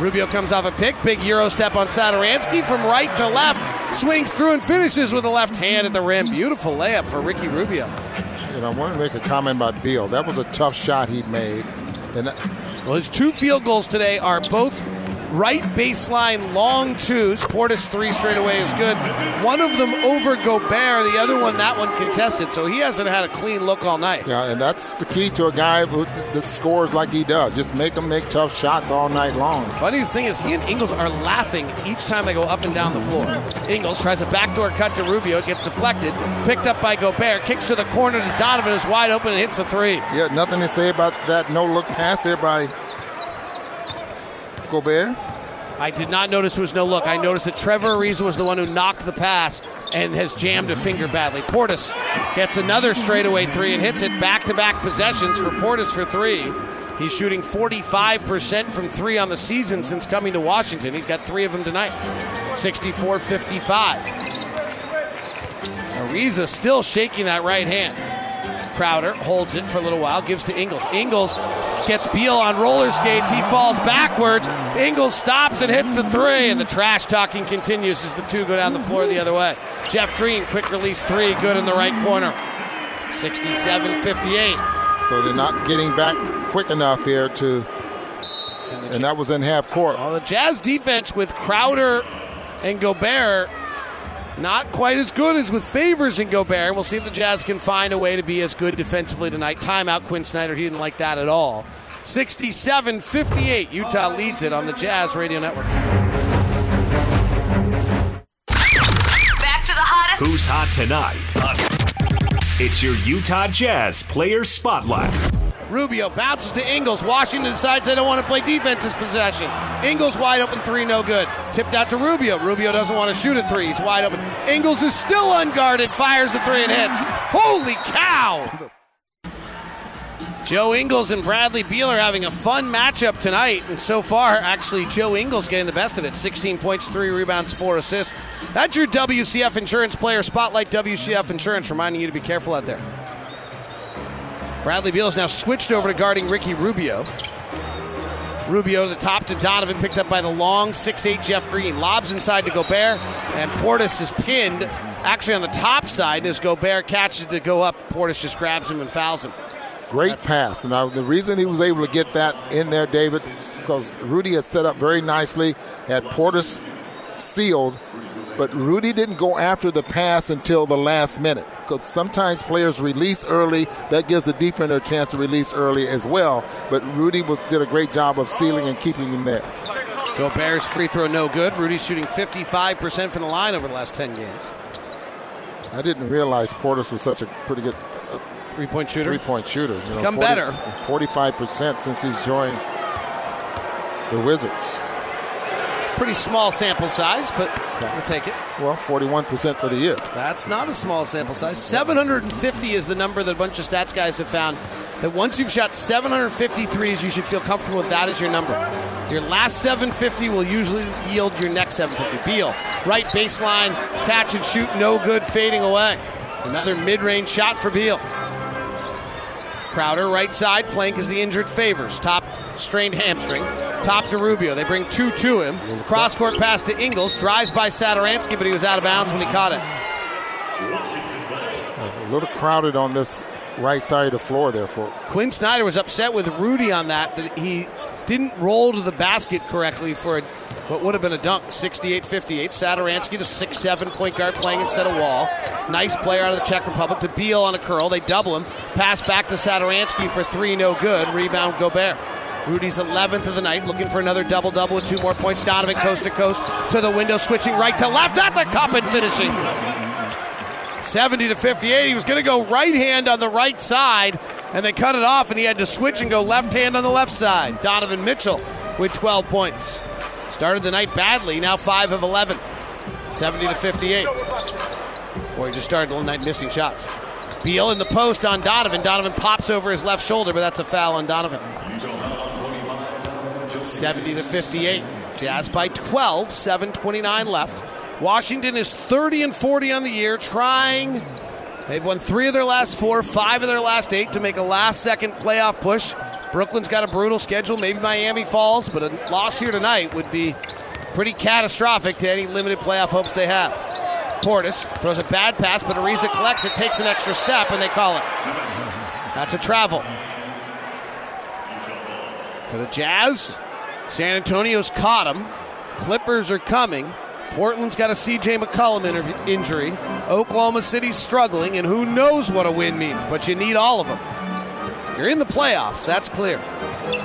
Speaker 1: Rubio comes off a pick, big Euro step on Satoransky from right to left, swings through and finishes with a left hand at the rim. Beautiful layup for Ricky Rubio.
Speaker 6: Know, I want to make a comment about Beal. That was a tough shot he made. And that,
Speaker 1: well, his two field goals today are both right baseline long twos. Portis three straight away is good. One of them over Gobert, the other one, that one contested. So he hasn't had a clean look all night.
Speaker 6: Yeah, and that's the key to a guy who, that scores like he does. Just make him make tough shots all night long.
Speaker 1: Funniest thing is he and Ingles are laughing each time they go up and down the floor. Ingles tries a backdoor cut to Rubio, it gets deflected, picked up by Gobert, kicks to the corner to Donovan, is wide open and hits the three.
Speaker 6: Yeah, nothing to say about that no look pass there by Gobert?
Speaker 1: I did not notice there was no look. I noticed that Trevor Ariza was the one who knocked the pass and has jammed a finger badly. Portis gets another straightaway three and hits it back to back possessions for Portis for three. He's shooting 45% from three on the season since coming to Washington. He's got three of them tonight. 64 55. Ariza still shaking that right hand. Crowder holds it for a little while, gives to Ingles. Ingles gets Beal on roller skates. He falls backwards. Ingles stops and hits the three, and the trash talking continues as the two go down the floor the other way. Jeff Green, quick release three, good in the right corner. 67 58.
Speaker 6: So they're not getting back quick enough here to. And that was in half court.
Speaker 1: Well, the Jazz defense with Crowder and Gobert not quite as good as with Favors and Gobert. And we'll see if the Jazz can find a way to be as good defensively tonight. Timeout, Quinn Snyder. He didn't like that at all. 67 58. Utah leads it on the Jazz Radio Network.
Speaker 10: Back to the hottest.
Speaker 5: Who's hot tonight? It's your Utah Jazz Player Spotlight.
Speaker 1: Rubio bounces to Ingles. Washington decides they don't want to play defense possession. Ingles wide open three, no good. Tipped out to Rubio. Rubio doesn't want to shoot a three. He's wide open. Ingles is still unguarded, fires the three and hits. Holy cow! Joe Ingles and Bradley Beal are having a fun matchup tonight. And so far, actually, Joe Ingles getting the best of it 16 points, 3 rebounds, 4 assists. That's your WCF Insurance Player Spotlight. WCF Insurance reminding you to be careful out there. Bradley Beal is now switched over to guarding Ricky Rubio. Rubio to the top to Donovan, picked up by the long 6'8 Jeff Green. Lobs inside to Gobert, and Portis is pinned actually on the top side. As Gobert catches to go up, Portis just grabs him and fouls him.
Speaker 6: Great That's pass. Now, the reason he was able to get that in there, David, because Rudy had set up very nicely, had Portis sealed, but Rudy didn't go after the pass until the last minute. Because sometimes players release early, that gives the defender a chance to release early as well. But Rudy was, did a great job of sealing and keeping him there.
Speaker 1: Gobert's free throw no good. Rudy's shooting 55% from the line over the last 10 games.
Speaker 6: I didn't realize Portis was such a pretty good uh,
Speaker 1: three point shooter.
Speaker 6: Three point shooter.
Speaker 1: You know, Become 40, better.
Speaker 6: 45% since he's joined the Wizards.
Speaker 1: Pretty small sample size, but we'll take it.
Speaker 6: Well, 41% for the year.
Speaker 1: That's not a small sample size. 750 is the number that a bunch of stats guys have found that once you've shot 753s, you should feel comfortable with that as your number. Your last 750 will usually yield your next 750. Beal, right baseline, catch and shoot, no good, fading away. Another mid range shot for Beal. Crowder, right side, playing because the injured favors. Top strained hamstring. Top to Rubio. They bring two to him. Cross court pass to Ingles. Drives by Satoransky, but he was out of bounds when he caught it.
Speaker 6: A little crowded on this right side of the floor there for
Speaker 1: Quinn Snyder was upset with Rudy on that, that he didn't roll to the basket correctly for a, what would have been a dunk. 68 58. Satoransky, the six-seven point guard, playing instead of Wall. Nice player out of the Czech Republic to Beal on a curl. They double him. Pass back to Satoransky for three, no good. Rebound Gobert. Rudy's 11th of the night, looking for another double double with two more points. Donovan coast to coast to the window, switching right to left at the cup and finishing. 70 to 58. He was going to go right hand on the right side, and they cut it off, and he had to switch and go left hand on the left side. Donovan Mitchell with 12 points. Started the night badly, now 5 of 11. 70 to 58. Boy, he just started the night missing shots. Beal in the post on Donovan. Donovan pops over his left shoulder, but that's a foul on Donovan. 70 to 58. Jazz by 12, 729 left. Washington is 30 and 40 on the year, trying. They've won three of their last four, five of their last eight to make a last second playoff push. Brooklyn's got a brutal schedule. Maybe Miami falls, but a loss here tonight would be pretty catastrophic to any limited playoff hopes they have. Portis throws a bad pass, but Ariza collects it, takes an extra step, and they call it. That's a travel. For the Jazz, San Antonio's caught him. Clippers are coming. Portland's got a CJ McCollum injury. Oklahoma City's struggling, and who knows what a win means, but you need all of them. You're in the playoffs, that's clear.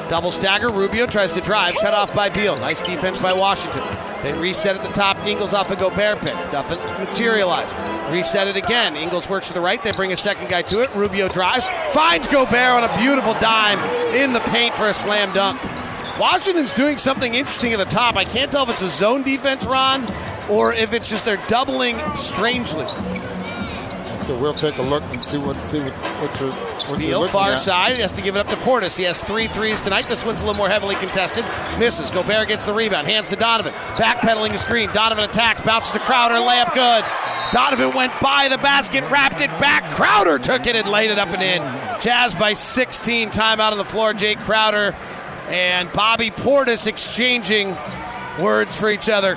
Speaker 1: Double stagger, Rubio tries to drive, cut off by Beal. Nice defense by Washington. They reset at the top, Ingles off a Gobert pick. Nothing materialized. Reset it again. Ingles works to the right, they bring a second guy to it. Rubio drives, finds Gobert on a beautiful dime in the paint for a slam dunk. Washington's doing something interesting at the top. I can't tell if it's a zone defense, Ron, or if it's just they're doubling strangely.
Speaker 6: Okay, we'll take a look and see what see what, what you're what you're
Speaker 1: far
Speaker 6: at.
Speaker 1: side, has to give it up to Portis. He has three threes tonight. This one's a little more heavily contested. Misses. Gobert gets the rebound. Hands to Donovan. Backpedaling his screen. Donovan attacks. Bounces to Crowder. Layup good. Donovan went by the basket, wrapped it back. Crowder took it and laid it up and in. Jazz by 16. Timeout on the floor. Jay Crowder and Bobby Portis exchanging words for each other.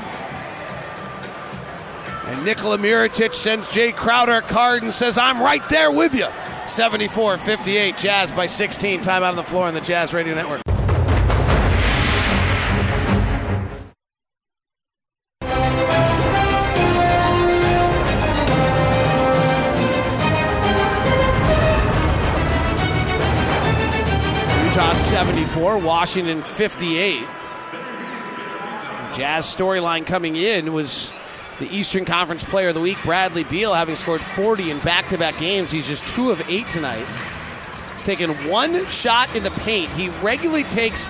Speaker 1: And Nikola Mirotic sends Jae Crowder a card and says, I'm right there with you. 74 58, Jazz by 16. Time out on the floor on the Jazz Radio Network. 74, Washington 58. Jazz storyline coming in was the Eastern Conference Player of the Week, Bradley Beal, having scored 40 in back to back games. He's just two of eight tonight. He's taken one shot in the paint. He regularly takes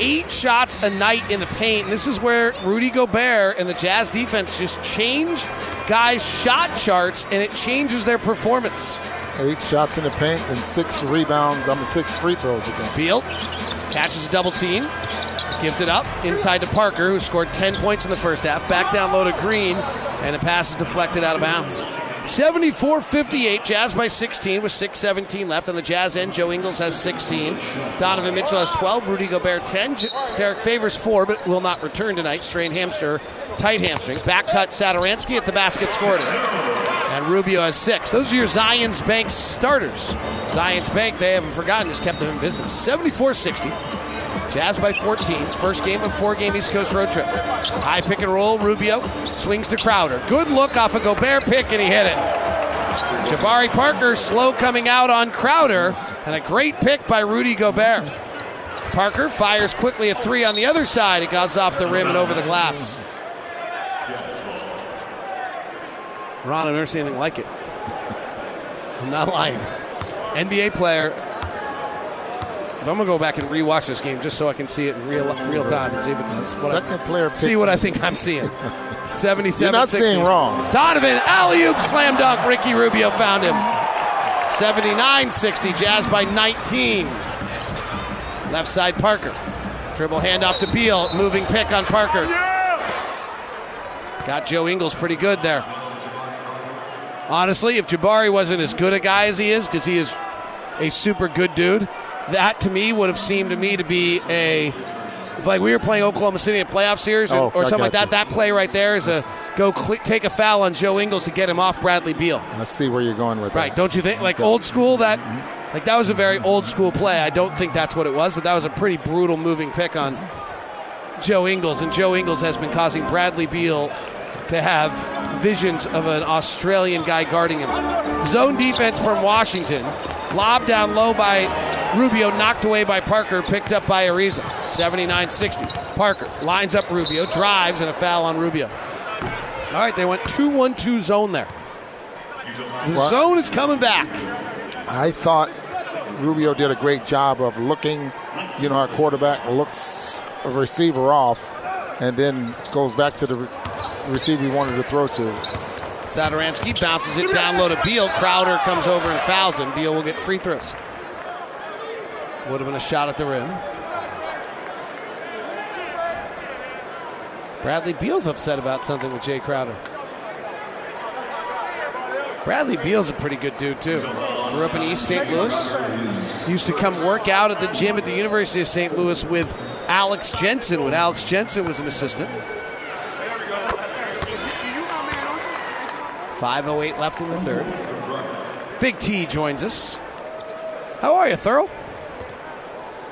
Speaker 1: eight shots a night in the paint. And this is where Rudy Gobert and the Jazz defense just change guys' shot charts and it changes their performance.
Speaker 6: Eight shots in the paint and six rebounds. I'm mean, six free throws again.
Speaker 1: Beal catches a double team, gives it up inside to Parker, who scored 10 points in the first half. Back down low to Green, and the pass is deflected out of bounds. 74 58, Jazz by 16 with 6.17 left. On the Jazz end, Joe Ingles has 16. Donovan Mitchell has 12. Rudy Gobert 10. J- Derrick Favors 4, but will not return tonight. Strained hamster, tight hamstring. Back cut Satoransky at the basket, scored it. Rubio has six. Those are your Zions Bank starters. Zions Bank, they haven't forgotten, just kept them in business. 74 60. Jazz by 14. First game of four game East Coast road trip. High pick and roll. Rubio swings to Crowder. Good look off a Gobert pick, and he hit it. Jabari Parker slow coming out on Crowder, and a great pick by Rudy Gobert. Parker fires quickly a three on the other side. It goes off the rim and over the glass. Ron, I've never seen anything like it. I'm not lying. NBA player. If I'm gonna go back and rewatch this game just so I can see it in real real time and see if it's what
Speaker 6: Second
Speaker 1: I,
Speaker 6: player
Speaker 1: see what I think I'm seeing. 77
Speaker 6: You're not
Speaker 1: 60.
Speaker 6: seeing wrong.
Speaker 1: Donovan, alley oop, slam dunk. Ricky Rubio found him. 79 60. Jazz by 19. Left side, Parker. Dribble handoff to Beal. Moving pick on Parker. Got Joe Ingles pretty good there. Honestly, if Jabari wasn't as good a guy as he is, because he is a super good dude, that to me would have seemed to me to be a if like we were playing Oklahoma City in a playoff series or,
Speaker 6: Oh,
Speaker 1: or something like that.
Speaker 6: you.
Speaker 1: That play right there is a go cle take a foul on Joe Ingles to get him off Bradley Beal.
Speaker 6: Let's see where you're going with
Speaker 1: Right?
Speaker 6: that.
Speaker 1: Don't you think? Like old school that. Mm-hmm. Like that was a very old school play. I don't think that's what it was, but that was a pretty brutal moving pick on Joe Ingles, and Joe Ingles has been causing Bradley Beal to have visions of an Australian guy guarding him. Zone defense from Washington, lob down low by Rubio, knocked away by Parker, picked up by Ariza. 79-60. Parker lines up Rubio, drives, and a foul on Rubio. All right, they went 2-1-2 zone there. The zone is coming back.
Speaker 6: I thought Rubio did a great job of looking, you know, our quarterback looks a receiver off and then goes back to the receiver he wanted to throw to.
Speaker 1: Satoransky bounces it down low to Beal. Crowder comes over and fouls him. Beal will get free throws. Would have been a shot at the rim. Bradley Beal's upset about something with Jae Crowder. Bradley Beal's a pretty good dude, too. Grew up in East St. Louis. Used to come work out at the gym at the University of St. Louis with Alex Jensen when Alex Jensen was an assistant. 5.08 left in the third. Big T joins us. How are you, Thurl?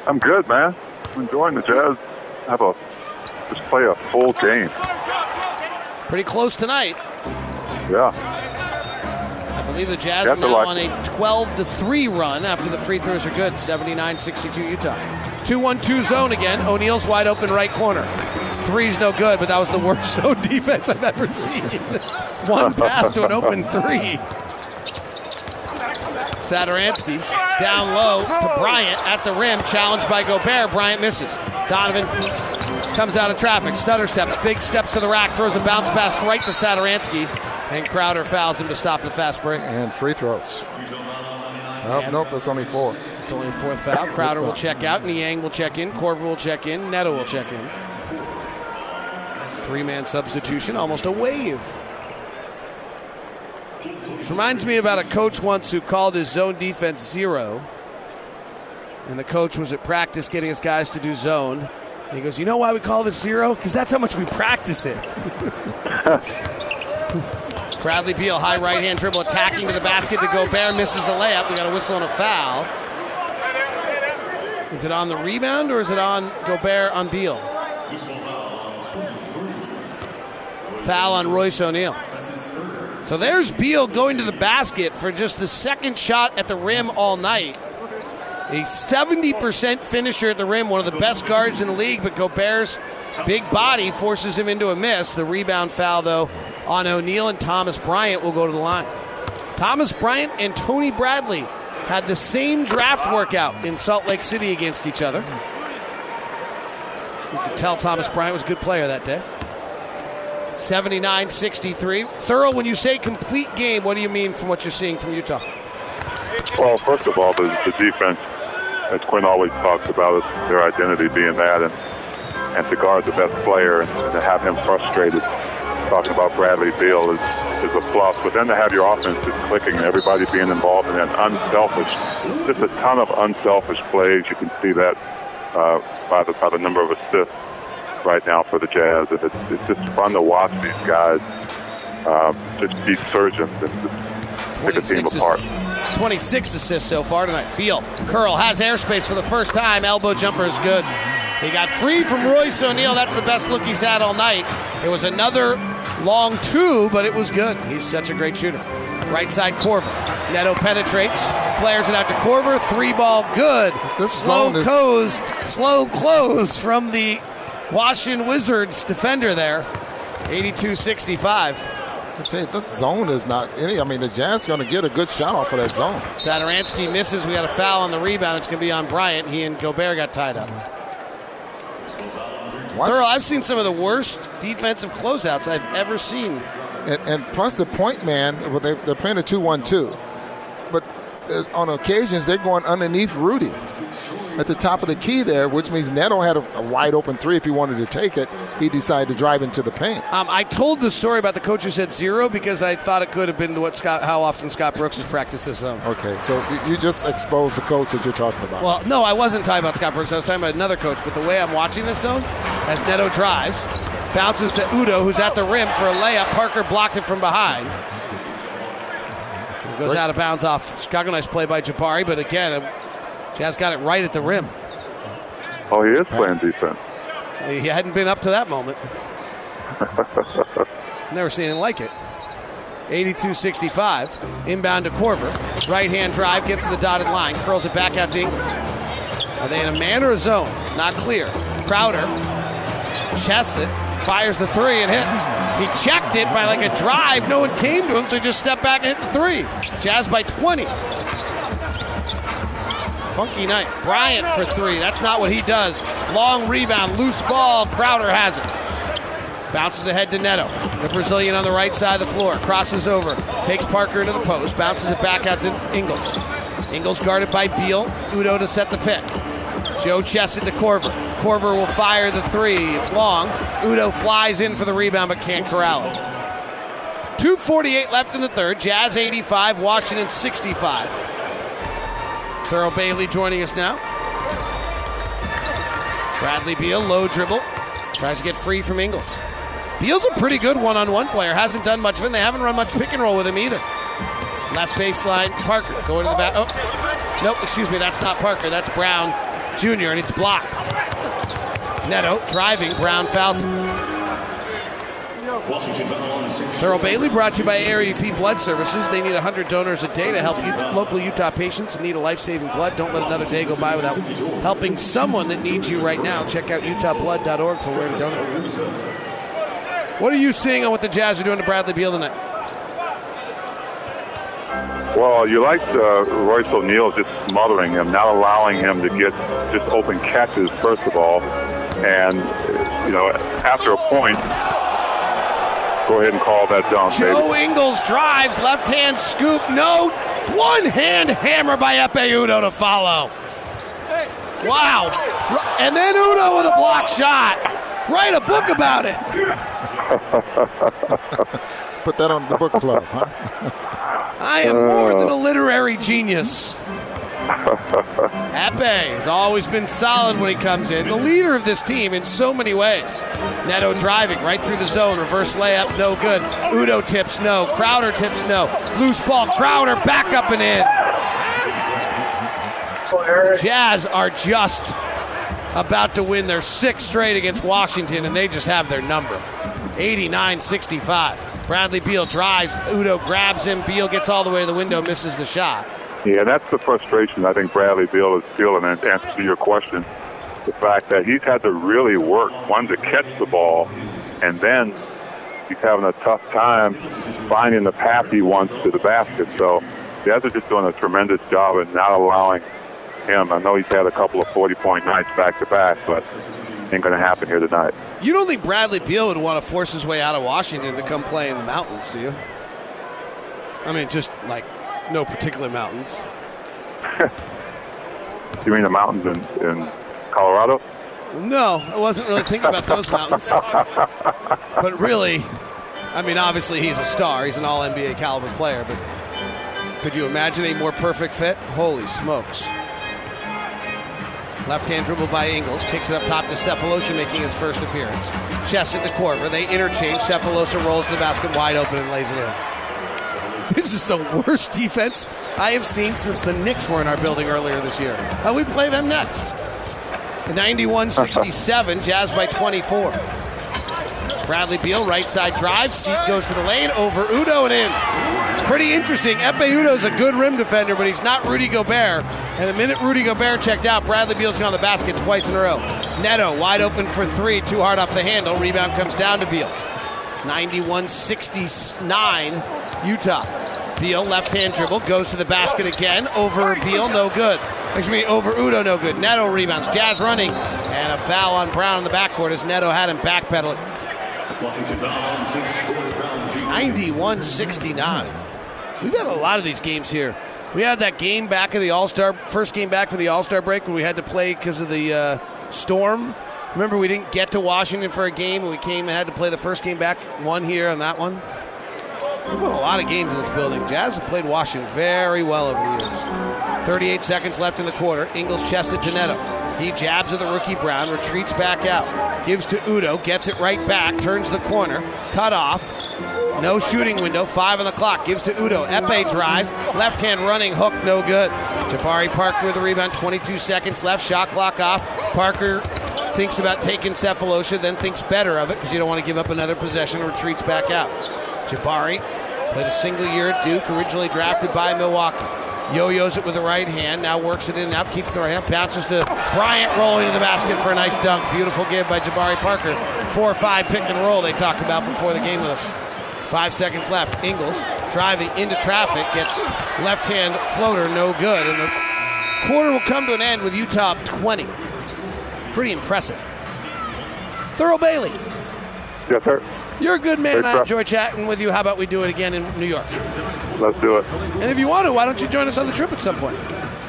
Speaker 8: I'm good, man. I'm enjoying the Jazz. Have a just play a full game.
Speaker 1: Pretty close tonight.
Speaker 8: Yeah.
Speaker 1: I believe the Jazz are now on a 12 to 3 run after the free throws are good. 79 62 Utah. 2 1 2 zone again. O'Neale's wide open right corner. Three's no good, but that was the worst zone defense I've ever seen. One pass to an open three. Satoransky down low to Bryant at the rim, challenged by Gobert. Bryant misses. Donovan comes out of traffic, stutter steps, big steps to the rack, throws a bounce pass right to Satoransky, and Crowder fouls him to stop the fast break.
Speaker 6: And free throws. Oh, nope, nope, that's only four.
Speaker 1: It's only a fourth foul. Crowder will check out. Niang will check in. Korver will check in. Neto will check in. Three man substitution, almost a wave. Which reminds me about a coach once who called his zone defense zero. And the coach was at practice getting his guys to do zone. And he goes, You know why we call this zero? Because that's how much we practice it. Bradley Beal, high right hand dribble, attacking to the basket to Gobert, misses the layup. We got a whistle and a foul. Is it on the rebound or is it on Gobert on Beal? Foul on Royce O'Neale. So there's Beal going to the basket for just the second shot at the rim all night. A 70% finisher at the rim, one of the best guards in the league, but Gobert's big body forces him into a miss. The rebound foul, though, on O'Neale and Thomas Bryant will go to the line. Thomas Bryant and Tony Bradley had the same draft workout in Salt Lake City against each other. You could tell Thomas Bryant was a good player that day. 79 63. Thurl, when you say complete game, what do you mean from what you're seeing from Utah?
Speaker 8: Well, first of all, the, the defense, as Quinn always talks about, is their identity being that, and and to guard the best player and to have him frustrated, talking about Bradley Beal is, is a plus. But then to have your offense just clicking, everybody being involved in that unselfish, just a ton of unselfish plays. You can see that uh, by the by the number of assists right now for the Jazz, and it's, it's just fun to watch these guys uh, just be surgeons and just pick a team
Speaker 1: 26
Speaker 8: apart.
Speaker 1: 26 assists so far tonight. Beal, curl, has airspace for the first time. Elbow jumper is good. He got free from Royce O'Neale. That's the best look he's had all night. It was another long two, but it was good. He's such a great shooter. Right side, Korver. Neto penetrates, flares it out to Korver. Three ball, good. slow
Speaker 6: is-
Speaker 1: close, slow close from the Washington Wizards defender there. 82-65.
Speaker 6: I tell you, that zone is not any. I mean, the Jazz going to get a good shot off of that zone.
Speaker 1: Satoransky misses. We got a foul on the rebound. It's going to be on Bryant. He and Gobert got tied up. Thurl, I've seen some of the worst defensive closeouts I've ever seen.
Speaker 6: And, and plus the point man, well, they, they're playing a 2 1 2. But uh, on occasions they're going underneath Rudy at the top of the key there, which means Neto had a, a wide open three if he wanted to take it. He decided to drive into the paint.
Speaker 1: Um, I told the story about the coach who said zero because I thought it could have been what Scott, how often Scott Brooks has practiced this zone.
Speaker 6: Okay, so you just exposed the coach that you're talking about.
Speaker 1: Well, no, I wasn't talking about Scott Brooks. I was talking about another coach. But the way I'm watching this zone, as Neto drives, bounces to Udoh, who's at the rim for a layup. Parker blocked it from behind. So it goes out of bounds off Chicago. Nice play by Jabari, but again, Jazz got it right at the rim.
Speaker 8: Oh, he is playing defense.
Speaker 1: He hadn't been up to that moment. Never seen anything like it. 82 65. Inbound to Korver. Right hand drive, gets to the dotted line, curls it back out to Ingles. Are they in a man or a zone? Not clear. Crowder chests it, fires the three, and hits. He checked it by like a drive. No one came to him, so he just stepped back and hit the three. Jazz by 20. Funky night. Bryant for three. That's not what he does. Long rebound, loose ball. Crowder has it. Bounces ahead to Neto. The Brazilian on the right side of the floor. Crosses over. Takes Parker into the post. Bounces it back out to Ingles. Ingles guarded by Beal. Udoh to set the pick. Joe Chesson to Korver. Korver will fire the three. It's long. Udoh flies in for the rebound but can't corral it. 2.48 left in the third. Jazz 85, Washington 65. Thurl Bailey joining us now. Bradley Beal, low dribble. Tries to get free from Ingles. Beal's a pretty good one on one player. Hasn't done much of it. They haven't run much pick and roll with him either. Left baseline, Parker going to the back. Oh, nope, excuse me. That's not Parker. That's Brown Jr., and it's blocked. Neto driving. Brown fouls. Thurl Bailey brought to you by ARUP Blood Services. They need 100 donors a day to help you, local Utah patients who need a life saving blood. Don't let another day go by without helping someone that needs you right now. Check out utahblood.org for where to donate. What are you seeing on what the Jazz are doing to Bradley Beal tonight?
Speaker 8: Well, you liked uh, Royce O'Neale just smothering him, not allowing him to get just open catches, first of all. And, you know, after a point, go ahead and call that down,
Speaker 1: Joe
Speaker 8: baby.
Speaker 1: Ingles drives, left hand scoop, no. One hand hammer by Ekpe Udoh to follow. Wow. And then Udoh with a block shot. Write a book about it.
Speaker 6: Put that on the book club, huh?
Speaker 1: I am more than a uh. literary genius. Ekpe has always been solid when he comes in. The leader of this team in so many ways. Neto driving right through the zone. Reverse layup, no good. Udoh tips, no. Crowder tips, no. Loose ball. Crowder back up and in. Jazz are just about to win their sixth straight against Washington, and they just have their number 89 65. Bradley Beal drives. Udoh grabs him. Beal gets all the way to the window, misses the shot.
Speaker 8: Yeah, that's the frustration I think Bradley Beal is feeling. And to answer your question, the fact that he's had to really work one to catch the ball, and then he's having a tough time finding the path he wants to the basket. So the Jazz are just doing a tremendous job at not allowing him. I know he's had a couple of 40-point nights back to back, but ain't going to happen here tonight.
Speaker 1: You don't think Bradley Beal would want to force his way out of Washington to come play in the mountains, do you? I mean, just like no particular mountains.
Speaker 8: You mean the mountains in, in Colorado?
Speaker 1: No, I wasn't really thinking about those mountains. But really, I mean, obviously he's a star. He's an all NBA caliber player, but could you imagine a more perfect fit? Holy smokes. Left hand dribble by Ingles. Kicks it up top to Sefolosha, making his first appearance. Chest it to Korver. They interchange. Sefolosha rolls to the basket wide open and lays it in. This is the worst defense I have seen since the Knicks were in our building earlier this year. Uh, we play them next. 91 67, Jazz by 24. Bradley Beal, right side drive. Seat goes to the lane, over Udoh and in. Pretty interesting. Ekpe Udoh's a good rim defender, but he's not Rudy Gobert. And the minute Rudy Gobert checked out, Bradley Beal's gone to the basket twice in a row. Neto wide open for three, too hard off the handle. Rebound comes down to Beal. 91 69, Utah. Beal, left hand dribble, goes to the basket again. Over Beal, no good. Excuse me, over Udoh, no good. Neto rebounds. Jazz running. And a foul on Brown in the backcourt as Neto had him backpedaling. 91 69. We've had a lot of these games here We had that game back of the All Star, first game back for the All Star break when we had to play because of the uh, storm. Remember, we didn't get to Washington for a game, and we came and had to play the first game back, one here on that one. We've won a lot of games in this building. Jazz have played Washington very well over the years. 38 seconds left in the quarter. Ingles chests it to Neto. He jabs at the rookie Brown, retreats back out, gives to Udoh, gets it right back, turns the corner, cut off. No shooting window, five on the clock. Gives to Udoh. Ekpe drives, left hand running hook, no good. Jabari Parker with the rebound, 22 seconds left, shot clock off. Parker thinks about taking Sefolosha, then thinks better of it because you don't want to give up another possession, and retreats back out. Jabari played a single year at Duke, originally drafted by Milwaukee. Yo-yos it with the right hand, now works it in out, keeps the right hand, bounces to Bryant, rolling to the basket for a nice dunk. Beautiful give by Jabari Parker. Four or five pick and roll they talked about before the game with us. Five seconds left. Ingles driving into traffic, gets left hand floater, no good. And the quarter will come to an end with Utah 20. Pretty impressive. Thurl Bailey,
Speaker 8: Yes, sir.
Speaker 1: you're a good man. I enjoy chatting with you. How about we do it again in New York?
Speaker 8: Let's do it.
Speaker 1: And if you want to, why don't you join us on the trip at some point?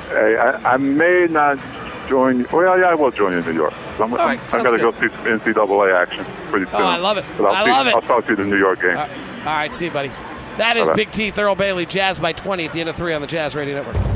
Speaker 8: Hey, I, I may not join you. Well, yeah, I will join you in New York. I'm,
Speaker 1: All right,
Speaker 8: I'm,
Speaker 1: sounds
Speaker 8: I got to go see some NCAA action pretty soon.
Speaker 1: Oh, I love it.
Speaker 8: But I'll
Speaker 1: I
Speaker 8: see-
Speaker 1: love it.
Speaker 8: I'll talk to you in the New York game.
Speaker 1: All right, see you, buddy. That is. Big T, Thurl Bailey, Jazz by 20 at the end of three on the Jazz Radio Network.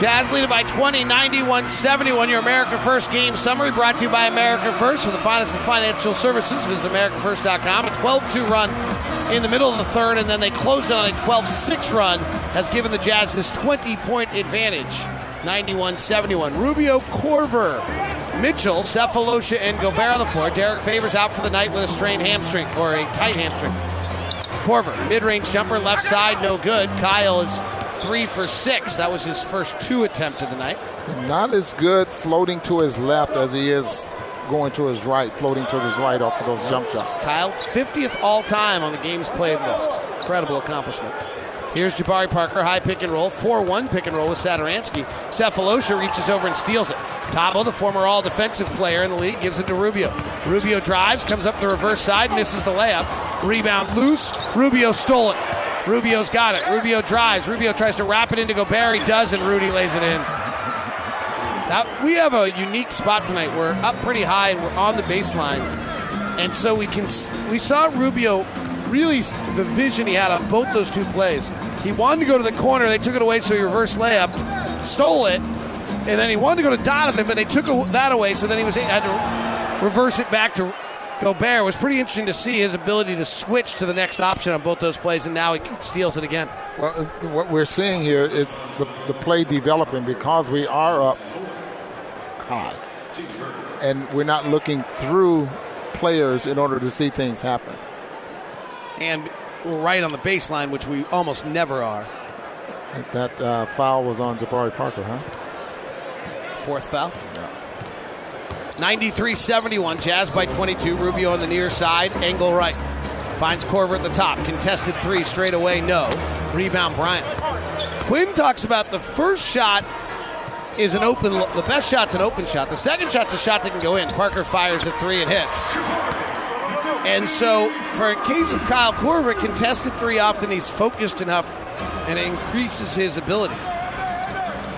Speaker 1: Jazz leading by 20, 91 71. Your America First game summary brought to you by America First. For the finest in financial services, visit AmericaFirst.com. A 12 2 run in the middle of the third, and then they closed it on a 12 6 run, has given the Jazz this 20 point advantage 91 71. Rubio Korver. Mitchell, Sefolosha, and Gobert on the floor. Derrick Favors out for the night with a strained hamstring or a tight hamstring. Korver, mid range jumper, left side, no good. Kyle is three for six. That was his first two attempt of the night.
Speaker 6: Not as good floating to his left as he is going to his right, floating to his right off of those jump shots.
Speaker 1: Kyle, 50th all time on the games played list. Incredible accomplishment. Here's Jabari Parker, high pick and roll, 4 1 pick and roll with Satoransky. Sefolosha reaches over and steals it. Thabo, the former all defensive player in the league, gives it to Rubio. Rubio drives, comes up the reverse side, misses the layup. Rebound loose. Rubio stole it. Rubio's got it. Rubio drives. Rubio tries to wrap it into Gobert. He does, and Rudy lays it in. Now, we have a unique spot tonight. We're up pretty high and we're on the baseline. And so we can we saw Rubio really the vision he had on both those two plays. He wanted to go to the corner, they took it away, so he reverse layup, stole it, and then he wanted to go to Donovan, but they took that away, so then he was had to reverse it back to Gobert. Was pretty interesting to see his ability to switch to the next option on both those plays, and now he steals it again.
Speaker 6: Well, what we're seeing here is the, the play developing because we are up high. And we're not looking through players in order to see things happen.
Speaker 1: And we're right on the baseline, which we almost never are.
Speaker 6: That uh, foul was on Jabari Parker, huh?
Speaker 1: Fourth foul. 93 71. Jazz by 22. Rubio on the near side. Angle right. Finds Korver at the top. Contested three straight away. No. Rebound Bryant. Quin talks about the first shot is an open. The best shot's an open shot. The second shot's a shot that can go in. Parker fires a three and hits. And so, for a case of Kyle Korver, contested three often he's focused enough, and it increases his ability.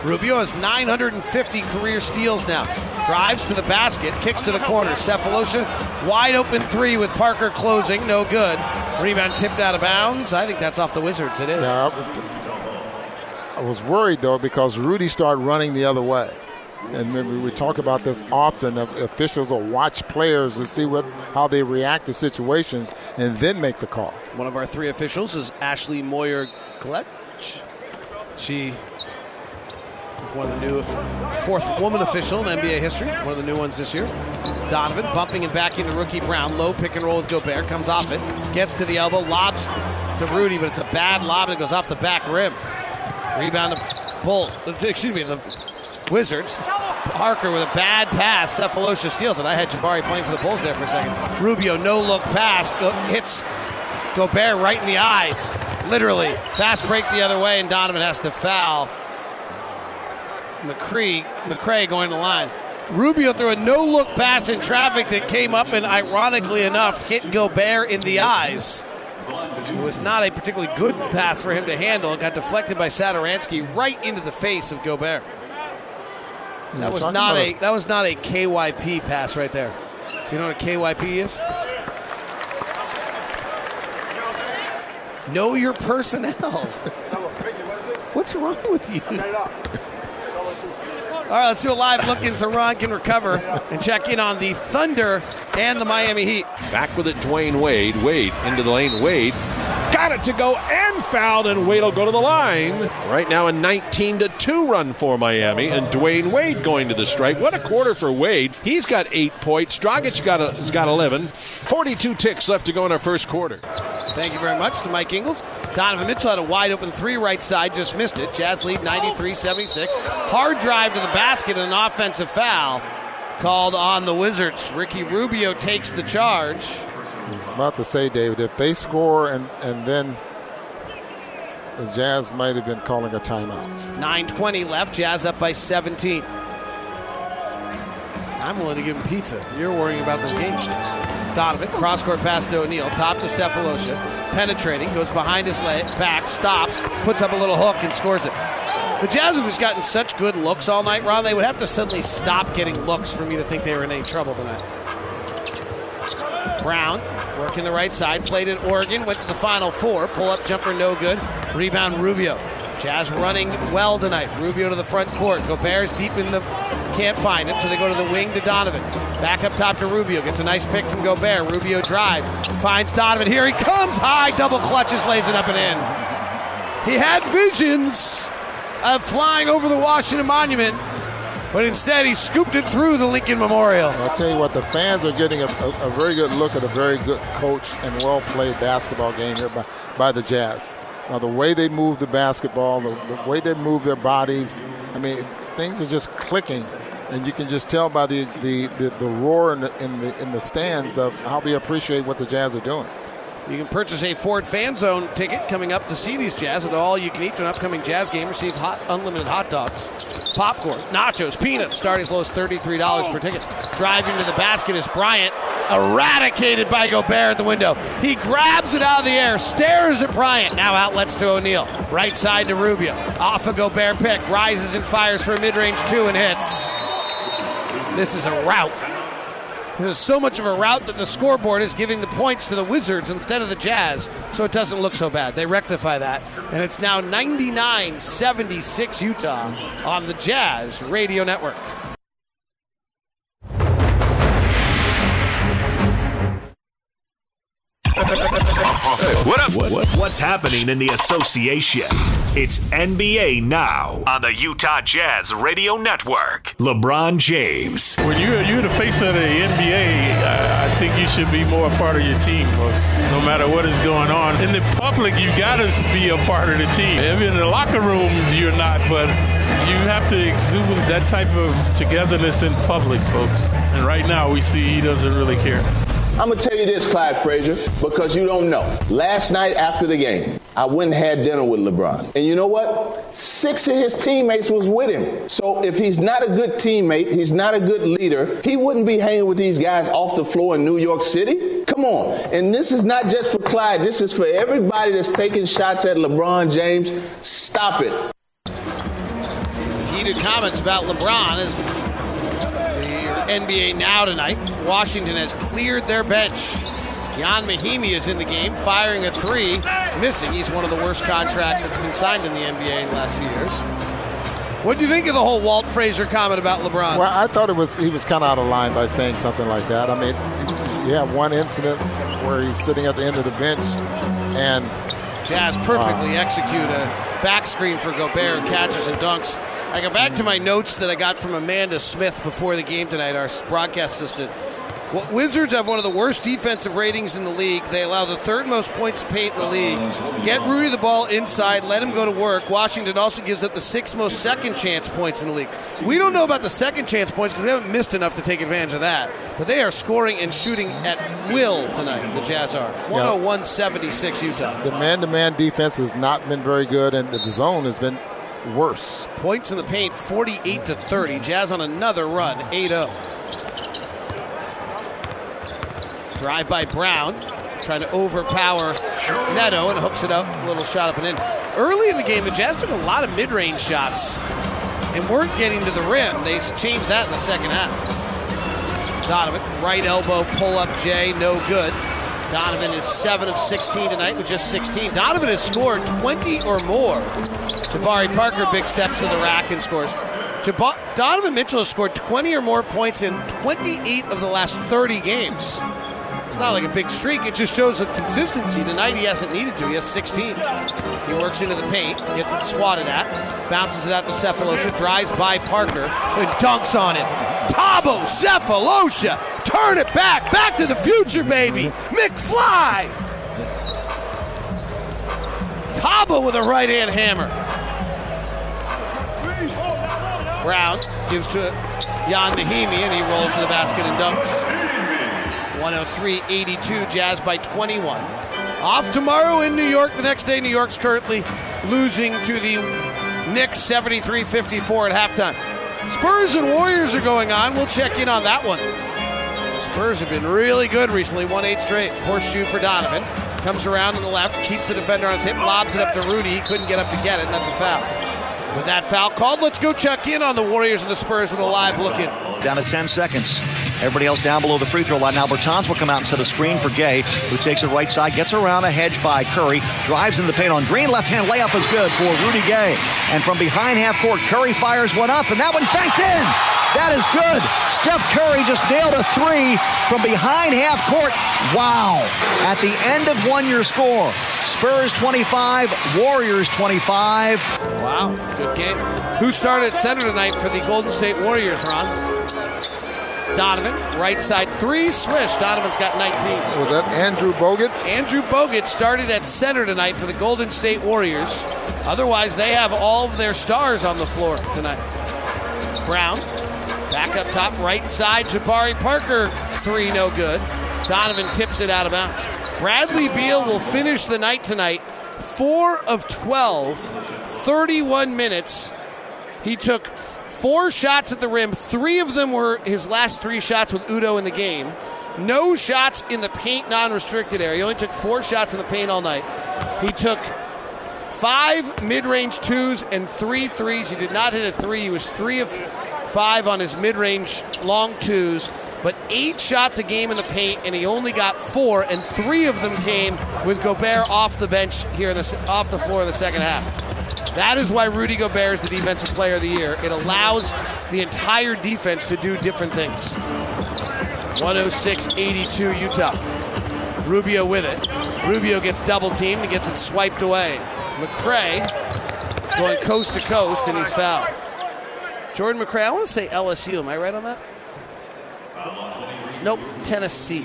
Speaker 1: Rubio has 950 career steals now. Drives to the basket, kicks to the corner. Sefolosha, wide open three with Parker closing, no good. Rebound tipped out of bounds. I think that's off the Wizards. It is.
Speaker 6: Yeah, I was worried though because Rudy started running the other way. And we talk about this often. of Officials will watch players to see what how they react to situations and then make the call.
Speaker 1: One of our three officials is Ashley Moyer Gleich. She one of the new fourth woman official in NBA history, one of the new ones this year. Donovan bumping and backing the rookie Brown. Low pick and roll with Gobert. Comes off it. Gets to the elbow. Lobs to Rudy, but it's a bad lob that goes off the back rim. Rebound the Bull. Excuse me, the Wizards. Parker with a bad pass. Sefolosha steals it. I had Jabari playing for the Bulls there for a second. Rubio, no look pass. Go, hits Gobert right in the eyes. Literally. Fast break the other way, and Donovan has to foul. McRae, McRae going to the line. Rubio threw a no look pass in traffic that came up and, ironically enough, hit Gobert in the eyes. It was not a particularly good pass for him to handle. It got deflected by Satoransky right into the face of Gobert.
Speaker 6: Yeah,
Speaker 1: That was not a that was not a KYP pass right there. Do you know what a KYP is? Know your personnel. What's wrong with you? All right, let's do a live look in so Ron can recover and check in on the Thunder and the Miami Heat.
Speaker 3: Back with it, Dwyane Wade. Wade into the lane. Wade got it to go and fouled, and Wade will go to the line. Right now, a 19 to 2 run for Miami, and Dwyane Wade going to the stripe. What a quarter for Wade. He's got eight points. Dragic got a, has got 11. 42 ticks left to go in our first quarter.
Speaker 1: Thank you very much to Mike Ingles. Donovan Mitchell had a wide open three right side, just missed it. Jazz lead 93 76. Hard drive to the basket, and an offensive foul called on the Wizards. Ricky Rubio takes the charge.
Speaker 6: I was about to say, David, if they score and, and then the Jazz might have been calling a timeout.
Speaker 1: 9.20 left, Jazz up by 17. I'm willing to give him pizza. You're worrying about this game. Donovan, cross court pass to O'Neale, top to Sefolosha, penetrating, goes behind his leg, back, stops, puts up a little hook and scores it. The Jazz have just gotten such good looks all night, Ron. They would have to suddenly stop getting looks for me to think they were in any trouble tonight. Brown working the right side, played in Oregon, went to the Final Four. Pull up jumper, no good. Rebound, Rubio. Jazz running well tonight. Rubio to the front court. Gobert's deep in the. Can't find him, so they go to the wing to Donovan. Back up top to Rubio. Gets a nice pick from Gobert. Rubio drive. Finds Donovan. Here he comes. High double clutches, lays it up and in. He had visions of flying over the Washington Monument, but instead he scooped it through the Lincoln Memorial.
Speaker 6: I'll tell you what, the fans are getting a, a, a very good look at a very good coach and well played basketball game here by, by the Jazz. Now, the way they move the basketball, the, the way they move their bodies, I mean, things are just clicking. And you can just tell by the, the, the, the roar in the, in, the, in the stands of how they appreciate what the Jazz are doing.
Speaker 1: You can purchase a Ford Fan Zone ticket coming up to see these Jazz at all you can eat to an upcoming Jazz game. Receive hot, unlimited hot dogs, popcorn, nachos, peanuts, starting as low as $33 per ticket. Driving to the basket is Bryant, eradicated by Gobert at the window. He grabs it out of the air, stares at Bryant. Now outlets to O'Neale. Right side to Rubio. Off a Gobert pick, rises and fires for a mid range two and hits. This is a rout. This is so much of a route that the scoreboard is giving the points to the Wizards instead of the Jazz, so it doesn't look so bad. They rectify that, and it's now 99 76 Utah on the Jazz Radio Network.
Speaker 5: What up? What, what's happening in the association? It's NBA Now on the Utah Jazz Radio Network. LeBron James.
Speaker 11: When you're, you're the face of the NBA, I, I think you should be more a part of your team, folks. no matter what is going on. In the public, you got to be a part of the team. If in the locker room, you're not, but you have to exude that type of togetherness in public, folks. And right now, we see he doesn't really care.
Speaker 12: I'm gonna tell you this, Clyde Frazier, because you don't know. Last night after the game, I went and had dinner with LeBron. And you know what? Six of his teammates was with him. So if he's not a good teammate, he's not a good leader, he wouldn't be hanging with these guys off the floor in New York City. Come on. And this is not just for Clyde, this is for everybody that's taking shots at LeBron James. Stop it.
Speaker 1: Some Heated comments about LeBron as NBA Now tonight. Washington has cleared their bench. Ian Mahinmi is in the game, firing a three, missing. He's one of the worst contracts that's been signed in the NBA in the last few years. What do you think of the whole Walt Frazier comment about LeBron?
Speaker 6: Well, I thought it was he was kind of out of line by saying something like that. I mean, you have one incident where he's sitting at the end of the bench, and
Speaker 1: Jazz perfectly uh, execute a back screen for Gobert, catches and dunks. I go back to my notes that I got from Amanda Smith before the game tonight, our broadcast assistant. Well, Wizards have one of the worst defensive ratings in the league. They allow the third most points paid in the league. Get Rudy the ball inside, let him go to work. Washington also gives up the sixth most second chance points in the league. We don't know about the second chance points because we haven't missed enough to take advantage of that. But they are scoring and shooting at will tonight, the Jazz are. 101 76 Utah.
Speaker 6: The man to man defense has not been very good, and the zone has been worse.
Speaker 1: Points in the paint 48 to 30. Jazz on another run, 8 0. Drive by Brown, trying to overpower Neto and hooks it up. A little shot up and in. Early in the game, the Jazz took a lot of mid range shots and weren't getting to the rim. They changed that in the second half. Donovan, right elbow, pull up Jay, no good. Donovan is 7 of 16 tonight with just 16. Donovan has scored 20 or more. Jabari Parker big steps to the rack and scores. Jab- Donovan Mitchell has scored 20 or more points in 28 of the last 30 games. It's not like a big streak. It just shows a consistency. Tonight he hasn't needed to. He has 16. He works into the paint, gets it swatted at, bounces it out to Sefolosha, drives by Parker, and dunks on it. Thabo Sefolosha, turn it back, back to the future, baby. McFly. Thabo with a right hand hammer. Brown gives to Ian Mahinmi, and he rolls to the basket and dunks. 103 82, Jazz by 21. Off tomorrow in New York. The next day, New York's currently losing to the Knicks 73 54 at halftime. Spurs and Warriors are going on. We'll check in on that one. Spurs have been really good recently, won eight straight. Horseshoe for Donovan. Comes around on the left, keeps the defender on his hip, lobs it up to Rudy. He couldn't get up to get it, and that's a foul. With that foul called, let's go check in on the Warriors and the Spurs with a live look in.
Speaker 9: Down to 10 seconds. Everybody else down below the free throw line. Now Bertans will come out and set a screen for Gay, who takes it right side, gets around a hedge by Curry, drives in the paint on Green. Left hand layup is good for Rudy Gay. And from behind half court, Curry fires one up, and that one banked in. That is good. Steph Curry just nailed a three from behind half court. Wow. At the end of one, year score Spurs 25, Warriors 25.
Speaker 1: Wow, good game. Who started center tonight for the Golden State Warriors, Ron? Donovan, right side three, swish. Donovan's got 19.
Speaker 6: Was that Andrew Bogut?
Speaker 1: Andrew Bogut started at center tonight for the Golden State Warriors. Otherwise, they have all of their stars on the floor tonight. Brown, back up top, right side. Jabari Parker, three, no good. Donovan tips it out of bounds. Bradley Beal will finish the night tonight. Four of 12, 31 minutes. He took four shots at the rim. Three of them were his last three shots with Udoh in the game. No shots in the paint non restricted area. He only took four shots in the paint all night. He took five mid range twos and three threes. He did not hit a three. He was three of five on his mid range long twos, but eight shots a game in the paint, and he only got four, and three of them came with Gobert off the bench here in the, off the floor in the second half. That is why Rudy Gobert is the defensive player of the year. It allows the entire defense to do different things. 106 82 Utah. Rubio with it. Rubio gets double teamed and gets it swiped away. McRae going coast to coast and he's fouled. Jordan McRae, I want to say LSU. Am I right on that? Nope, Tennessee.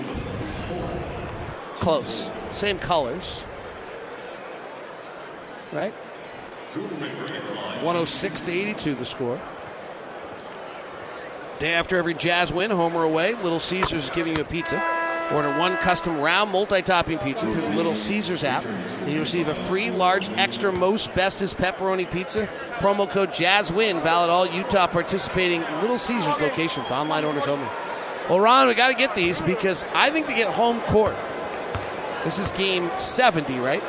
Speaker 1: Close. Same colors. Right? 106 to 82 the score. Day after every Jazz win, home or away, Little Caesars is giving you a pizza. Order one custom round multi-topping pizza through the Little Caesars app, and you receive a free large extra most bestest pepperoni pizza. Promo code JazzWin valid all Utah participating Little Caesars locations. Online orders only. Well, Ron, we got to get these because I think to get home court, this is game 70, right?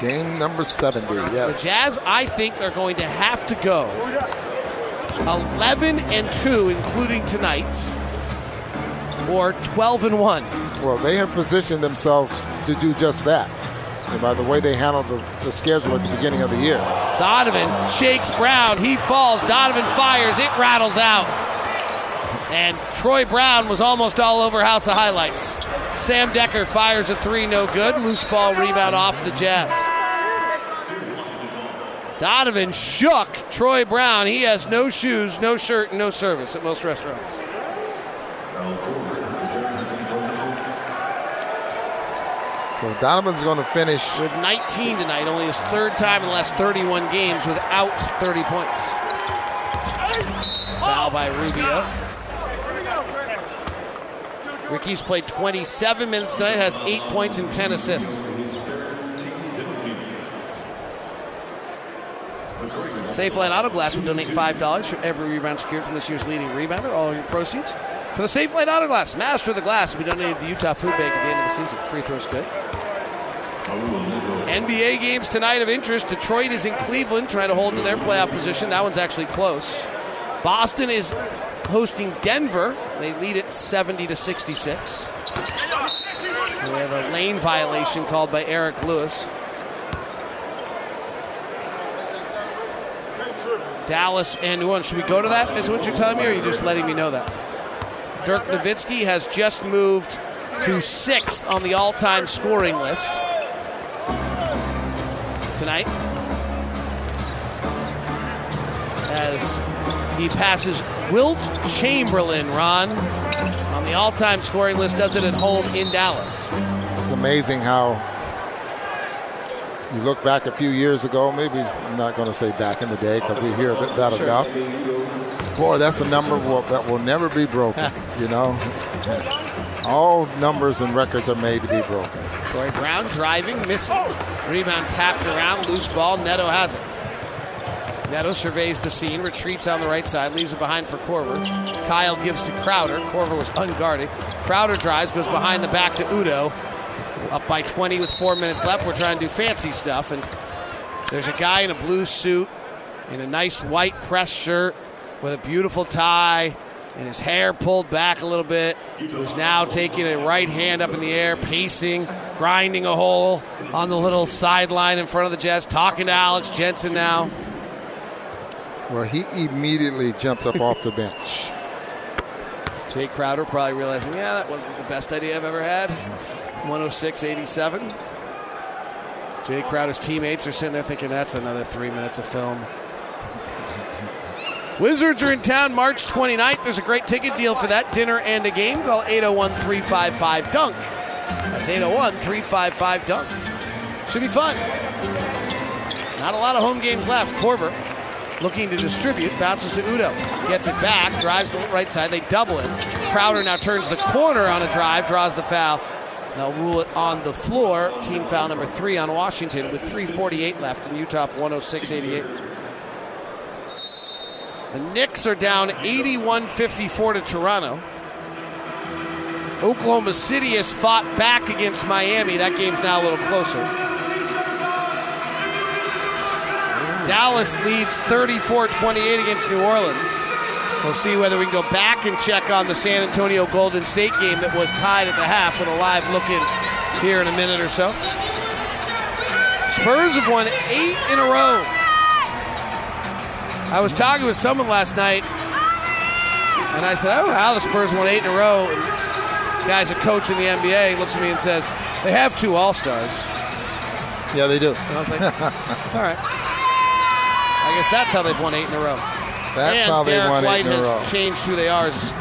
Speaker 6: Game number 70, yes.
Speaker 1: The Jazz, I think, are going to have to go 11 and 2, including tonight, or 12 and 1.
Speaker 6: Well, they have positioned themselves to do just that. And by the way they handled the, the schedule at the beginning of the year.
Speaker 1: Donovan shakes Brown. He falls. Donovan fires. It rattles out. And Troy Brown was almost all over House of Highlights. Sam Dekker fires a three, no good. Loose ball rebound off the Jazz. Donovan shook Troy Brown. He has no shoes, no shirt, and no service at most restaurants.
Speaker 6: So Donovan's going to finish
Speaker 1: with 19 tonight, only his third time in the last 31 games without 30 points. Foul by Rubio. Ricky's played 27 minutes tonight, has eight points and 10 assists. Safelite Auto Glass will donate $5 for every rebound secured from this year's leading rebounder. All your proceeds for the Safelite Auto Glass, Master of the Glass, We donated the Utah Food Bank at the end of the season. Free throws good. NBA games tonight of interest. Detroit is in Cleveland trying to hold to their playoff position. That one's actually close. Boston is hosting Denver. They lead it 70 to 66. We have a lane violation called by Eric Lewis. Dallas and New Orleans. Should we go to that? Is what you're telling me, or are you just letting me know that? Dirk Nowitzki has just moved to sixth on the all-time scoring list tonight as he passes Wilt Chamberlain, Ron, on the all-time scoring list, does it at home in Dallas.
Speaker 6: It's amazing how you look back a few years ago, maybe I'm not going to say back in the day because we hear that,
Speaker 1: Sure.
Speaker 6: enough. Boy, that's a number that will never be broken, you know? All numbers and records are made to be broken.
Speaker 1: Troy Brown driving, missing. Rebound tapped around, loose ball. Neto has it. Neto surveys the scene, retreats on the right side, leaves it behind for Korver. Kyle gives to Crowder. Korver was unguarded. Crowder drives, goes behind the back to Udoh. Up by 20 with four minutes left. We're trying to do fancy stuff, and there's a guy in a blue suit, in a nice white press shirt, with a beautiful tie, and his hair pulled back a little bit. Who's now taking a right hand up in the air, pacing, grinding a hole on the little sideline in front of the Jazz, talking to Alex Jensen now.
Speaker 6: Well, he immediately jumped up off the bench.
Speaker 1: Jae Crowder probably realizing, yeah, that wasn't the best idea I've ever had. 106 87. Jae Crowder's teammates are sitting there thinking that's another three minutes of film. Wizards are in town March 29th. There's a great ticket deal for that dinner and a game. Call 801 355 Dunk. That's 801 355 Dunk. Should be fun. Not a lot of home games left. Korver looking to distribute, bounces to Udoh. Gets it back, drives to the right side. They double it. Crowder now turns the corner on a drive, draws the foul. They'll rule it on the floor. Team foul number three on Washington with 3.48 left in Utah 106 88. The Knicks are down 81 54 to Toronto. Oklahoma City has fought back against Miami. That game's now a little closer. Dallas leads 34 28 against New Orleans. We'll see whether we can go back and check on the San Antonio Golden State game that was tied at the half with a live look in here in a minute or so. Spurs have won eight in a row. I was talking with someone last night, and I said, I don't know how the Spurs won eight in a row. And the guy's a coach in the NBA, looks at me and says, they have two All Stars.
Speaker 6: Yeah, they do.
Speaker 1: And I was like, all right. I guess that's how they've won eight in a row.
Speaker 6: That's
Speaker 1: and
Speaker 6: how they
Speaker 1: Derek
Speaker 6: won
Speaker 1: White has changed who they are as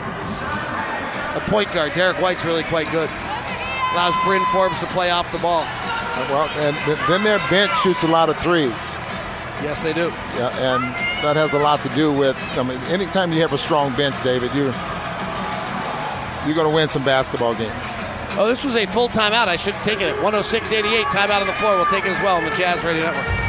Speaker 1: a point guard. Derrick White's really quite good. Allows Bryn Forbes to play off the ball.
Speaker 6: Well, and th- then their bench shoots a lot of threes.
Speaker 1: Yes, they do.
Speaker 6: Yeah, and that has a lot to do with. I mean, anytime you have a strong bench, David, you're you're going to win some basketball games.
Speaker 1: Oh, this was a full timeout. I should have taken it. 106 88. Timeout on the floor. We'll take it as well on the Jazz Radio Network.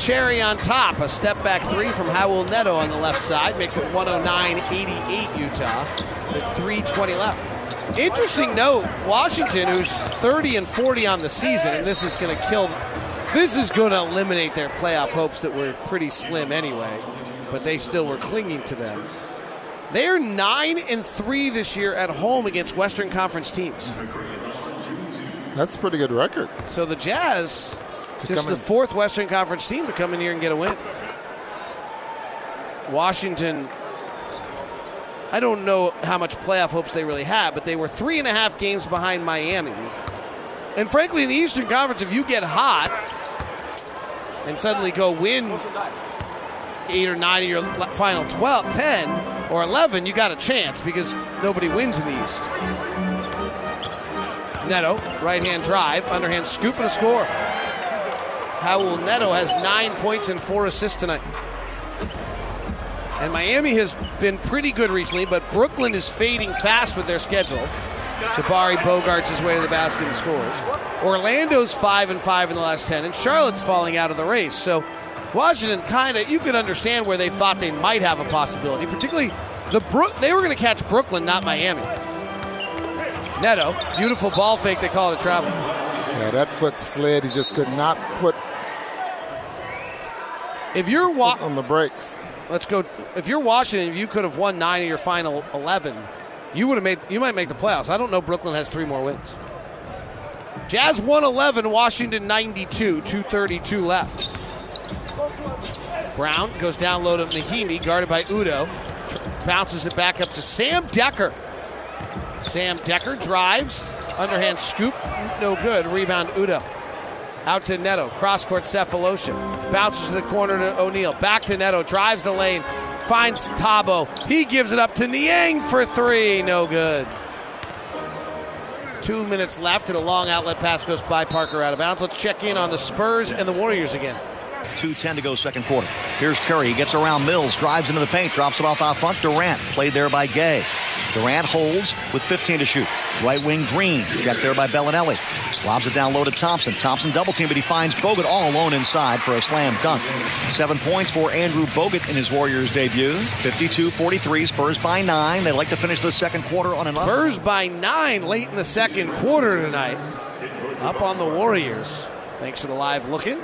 Speaker 1: Cherry on top. A step back three from Raul Neto on the left side makes it 109 88 Utah with 3.20 left. Interesting note Washington, who's 30 and 40 on the season, and this is going to kill, this is going to eliminate their playoff hopes that were pretty slim anyway, but they still were clinging to them. They're 9 and 3 this year at home against Western Conference teams.
Speaker 6: That's a pretty good record.
Speaker 1: So the Jazz, just the fourth Western Conference team to come in here and get a win. Washington, I don't know how much playoff hopes they really have, but they were three and a half games behind Miami. And frankly, in the Eastern Conference, if you get hot and suddenly go win eight or nine of your final 12, 10 or 11, you got a chance because nobody wins in the East. Neto, right hand drive, underhand scoop and a score. Raul Neto has nine points and four assists tonight. And Miami has been pretty good recently, but Brooklyn is fading fast with their schedule. Jabari Bogarts his way to the basket and scores. Orlando's five and five in the last ten, and Charlotte's falling out of the race. So Washington kind of you could understand where they thought they might have a possibility, particularly the Brook. They were going to catch Brooklyn, not Miami. Neto, beautiful ball fake. They call it a travel.
Speaker 6: Yeah, that foot slid. He just could not put
Speaker 1: If you're wa-
Speaker 6: on the brakes.
Speaker 1: let's go. If you're Washington, if you could have won nine of your final eleven, you would have made. You might make the playoffs. I don't know. Brooklyn has three more wins. Jazz 111, Washington 92, 232 left. Brown goes down low to Mahinmi, guarded by Udoh. Bounces it back up to Sam Dekker. Sam Dekker drives, underhand scoop, no good. Rebound Udoh. Out to Neto, cross court Sefolosha. Bounces to the corner to O'Neale. Back to Neto, drives the lane, finds Thabo. He gives it up to Niang for three, no good. Two minutes left, and a long outlet pass goes by Parker out of bounds. Let's check in on the Spurs and the Warriors again.
Speaker 9: 2.10 to go second quarter. Here's Curry. He gets around Mills, drives into the paint, drops it off out front. Durant, played there by Gay. Durant holds with 15 to shoot. Right wing Green, checked there by Belinelli. Lobs it down low to Thompson. Thompson double team, but he finds Bogut all alone inside for a slam dunk. Seven points for Andrew Bogut in his Warriors debut. 52-43, Spurs by nine. They'd like to finish the second quarter on an up.
Speaker 1: Spurs by nine late in the second quarter tonight. Up on the Warriors. Thanks for the live looking.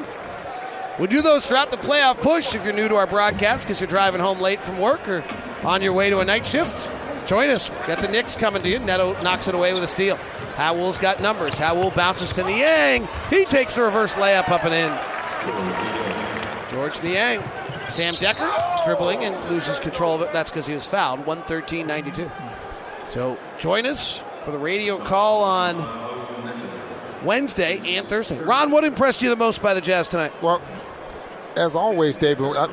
Speaker 1: We do those throughout the playoff push if you're new to our broadcast because you're driving home late from work or on your way to a night shift. Join us. We've Got the Knicks coming to you. Neto knocks it away with a steal. Raul's got numbers. Raul bounces to Niang. He takes the reverse layup up and in. George Niang. Sam Dekker dribbling and loses control of it. That's because he was fouled. 113 92. So join us for the radio call on Wednesday and Thursday. Ron, what impressed you the most by the Jazz tonight?
Speaker 6: Well, as always, David, I,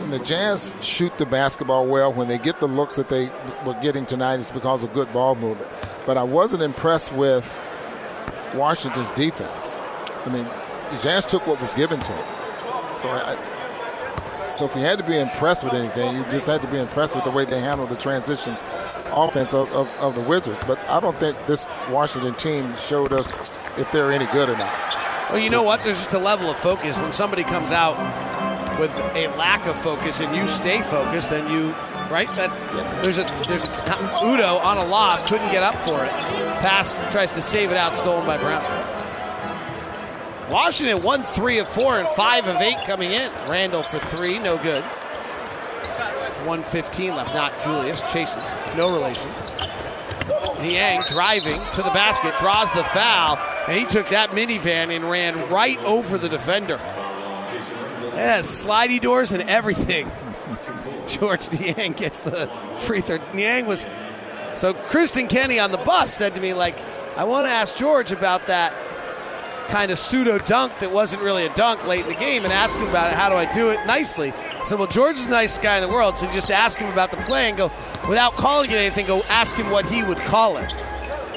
Speaker 6: when the Jazz shoot the basketball well, when they get the looks that they were getting tonight, it's because of good ball movement. But I wasn't impressed with Washington's defense. I mean, the Jazz took what was given to them. So, I, so if you had to be impressed with anything, you just had to be impressed with the way they handled the transition offense of, of, of the Wizards. But I don't think this Washington team showed us if they're any good or not.
Speaker 1: Well, you know what? There's just a level of focus. When somebody comes out with a lack of focus and you stay focused, then you right. That there's a there's a Udoh on a lob, couldn't get up for it. Pass tries to save it out, stolen by Brown. Washington won three of four and five of eight coming in. Randle for three, no good. 115 left, not Julius. Chasson, no relation. Niang driving to the basket, draws the foul, and he took that minivan and ran right over the defender. It has slidey doors and everything. George Niang gets the free throw. Niang was so Kristen Kenny on the bus said to me like, I want to ask George about that kind of pseudo dunk that wasn't really a dunk late in the game and ask him about it. How do I do it nicely? I said, well, George is the nicest guy in the world, so you just ask him about the play and go, without calling it anything, go ask him what he would call it.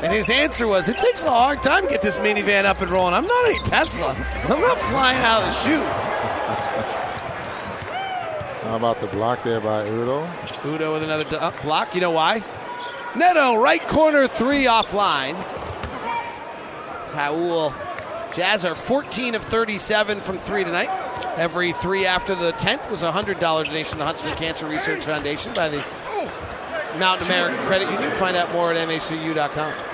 Speaker 1: And his answer was, it takes a hard time to get this minivan up and rolling. I'm not a Tesla. I'm not flying out of the chute.
Speaker 6: How about the block there by Udoh?
Speaker 1: Udoh with another uh, block. You know why? Neto, right corner three offline. Raul. Jazz are 14 of 37 from three tonight. Every three after the 10th was a $100 donation to the Huntsman Cancer Research Foundation by the Mountain American Credit Union. Find out more at macu.com.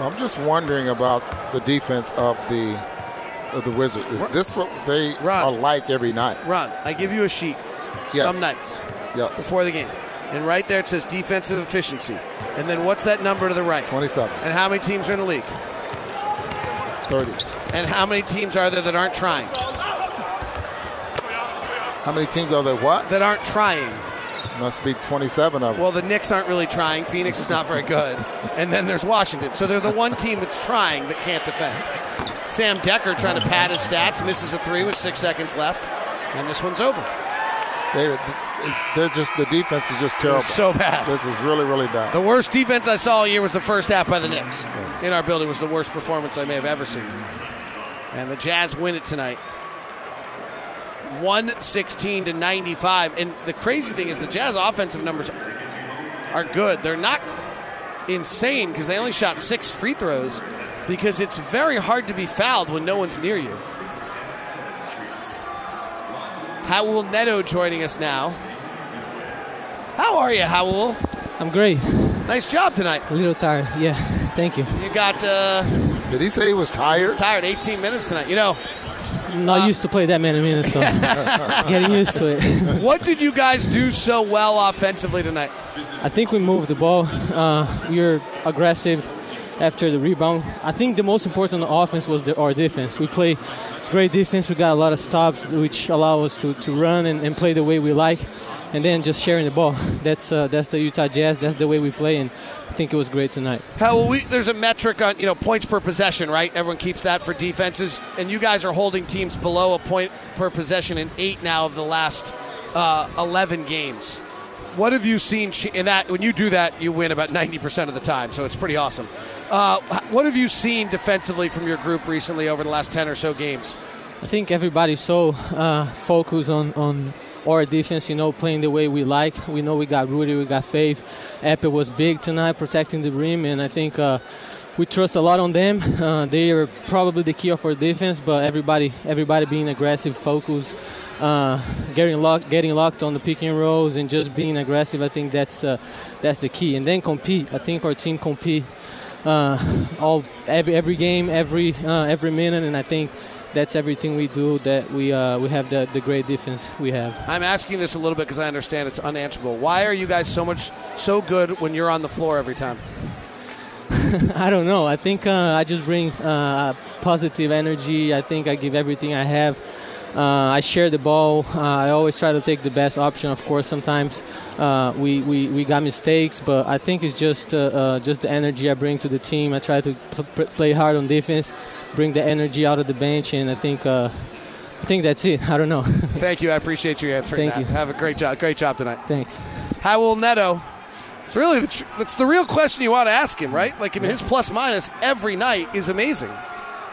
Speaker 6: I'm just wondering about the defense of the of the Wizards. Is this what they are like every night?
Speaker 1: Ron, I give you a sheet
Speaker 6: Yes.
Speaker 1: some nights
Speaker 6: Yes.
Speaker 1: before the game. And right there it says defensive efficiency. And then what's that number to the right?
Speaker 6: 27.
Speaker 1: And how many teams are in the league?
Speaker 6: 30.
Speaker 1: And how many teams are there that aren't trying?
Speaker 6: How many teams are there? What?
Speaker 1: That aren't trying.
Speaker 6: Must be 27 of them.
Speaker 1: Well, the Knicks aren't really trying. Phoenix is not very good. And then there's Washington. So they're the one team that's trying that can't defend. Sam Dekker trying to pad his stats, misses a three with six seconds left. And this one's over.
Speaker 6: David, they're just the defense is just terrible.
Speaker 1: so bad.
Speaker 6: This is really, really bad.
Speaker 1: The worst defense I saw all year was the first half by the Knicks. In our building was the worst performance I may have ever seen. And the Jazz win it tonight. 116 to 95. And the crazy thing is the Jazz offensive numbers are good. They're not insane because they only shot six free throws because it's very hard to be fouled when no one's near you. Raul Neto joining us now. How are you, Raul?
Speaker 13: I'm great.
Speaker 1: Nice job tonight.
Speaker 13: A little tired. Yeah. Thank you.
Speaker 1: You got. Uh,
Speaker 6: Did he say he was tired?
Speaker 1: tired. 18 minutes tonight. You know,
Speaker 13: I'm not used to play that many minutes, so getting used to it.
Speaker 1: what did you guys do so well offensively tonight?
Speaker 13: I think we moved the ball. Uh, we were aggressive after the rebound. I think the most important offense was the, our defense. We play great defense. We got a lot of stops, which allow us to, to run and, and play the way we like, and then just sharing the ball. That's uh, that's the Utah Jazz. That's the way we play, and I think it was great tonight.
Speaker 1: How we, there's a metric on you know points per possession, right? Everyone keeps that for defenses, and you guys are holding teams below a point per possession in eight now of the last uh, 11 games. What have you seen in that? When you do that, you win about 90% of the time, so it's pretty awesome. Uh, what have you seen defensively from your group recently over the last 10 or so games?
Speaker 13: I think everybody's so uh, focused on, on our defense, you know, playing the way we like. We know we got Rudy, we got Faith. Ekpe was big tonight, protecting the rim, and I think uh, we trust a lot on them. Uh, they are probably the key of our defense, but everybody, everybody being aggressive, focused, uh, getting locked, getting locked on the pick and rolls, and just being aggressive. I think that's uh, that's the key. And then compete. I think our team compete uh, all every every game, every uh, every minute, and I think that's everything we do. That we uh, we have the, the great defense we have.
Speaker 1: I'm asking this a little bit because I understand it's unanswerable. Why are you guys so much so good when you're on the floor every time?
Speaker 13: I don't know. I think uh, I just bring uh, positive energy. I think I give everything I have. Uh, I share the ball. Uh, I always try to take the best option. Of course, sometimes uh, we, we, we got mistakes, but I think it's just uh, uh, just the energy I bring to the team. I try to pl- play hard on defense, bring the energy out of the bench, and I think uh, I think that's it. I don't know.
Speaker 1: Thank you. I appreciate you answering
Speaker 13: Thank
Speaker 1: that.
Speaker 13: you.
Speaker 1: Have a great job. Great job tonight.
Speaker 13: Thanks.
Speaker 1: Raul Neto. It's really the tr- it's the real question you want to ask him, right? Like I mean, his plus minus every night is amazing.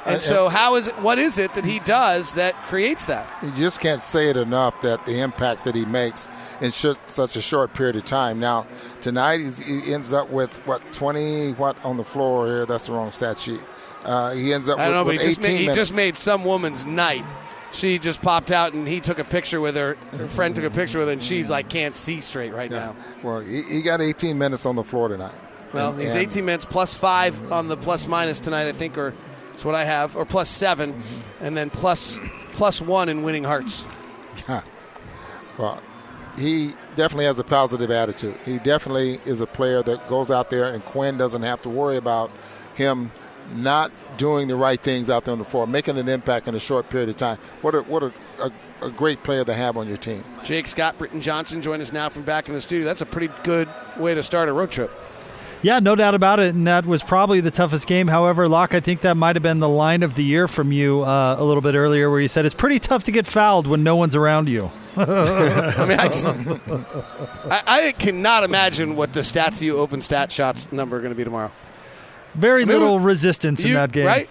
Speaker 1: And
Speaker 6: And-
Speaker 1: so, how is it? What is it that he does that creates that?
Speaker 6: You just can't say it enough that the impact that he makes in sh- such a short period of time. Now, tonight he's, he ends up with what 20 what on the floor here. That's the wrong stat sheet. Uh, he ends up
Speaker 1: I don't know,
Speaker 6: with,
Speaker 1: but he just made, he just made some woman's night. She just popped out and he took a picture with her. Her friend took a picture with her, and she's like can't see straight right now.
Speaker 6: Well, he, he got 18 minutes on the floor tonight.
Speaker 1: Well,
Speaker 6: And-
Speaker 1: he's 18 minutes plus five on the plus minus tonight, I think, or it's what I have, or plus 7
Speaker 6: Mm-hmm.
Speaker 1: and then plus plus one in winning hearts. Yeah.
Speaker 6: Well, he definitely has a positive attitude. He definitely is a player that goes out there, and Quin doesn't have to worry about him not doing the right things out there on the floor, making an impact in a short period of time. What a what a, a, a great player to have on your team.
Speaker 1: Jake Scott, Britton Johnson join us now from back in the studio. That's a pretty good way to start a road trip.
Speaker 14: Yeah, no doubt about it. And that was probably the toughest game. However, Locke, I think that might have been the line of the year from you uh, a little bit earlier, where you said it's pretty tough to get fouled when no one's around you.
Speaker 1: I mean, I, just- I, I cannot imagine what the Stats View open stat shots number are going to be tomorrow.
Speaker 14: Very
Speaker 1: I mean,
Speaker 14: little resistance in that game.
Speaker 1: Right?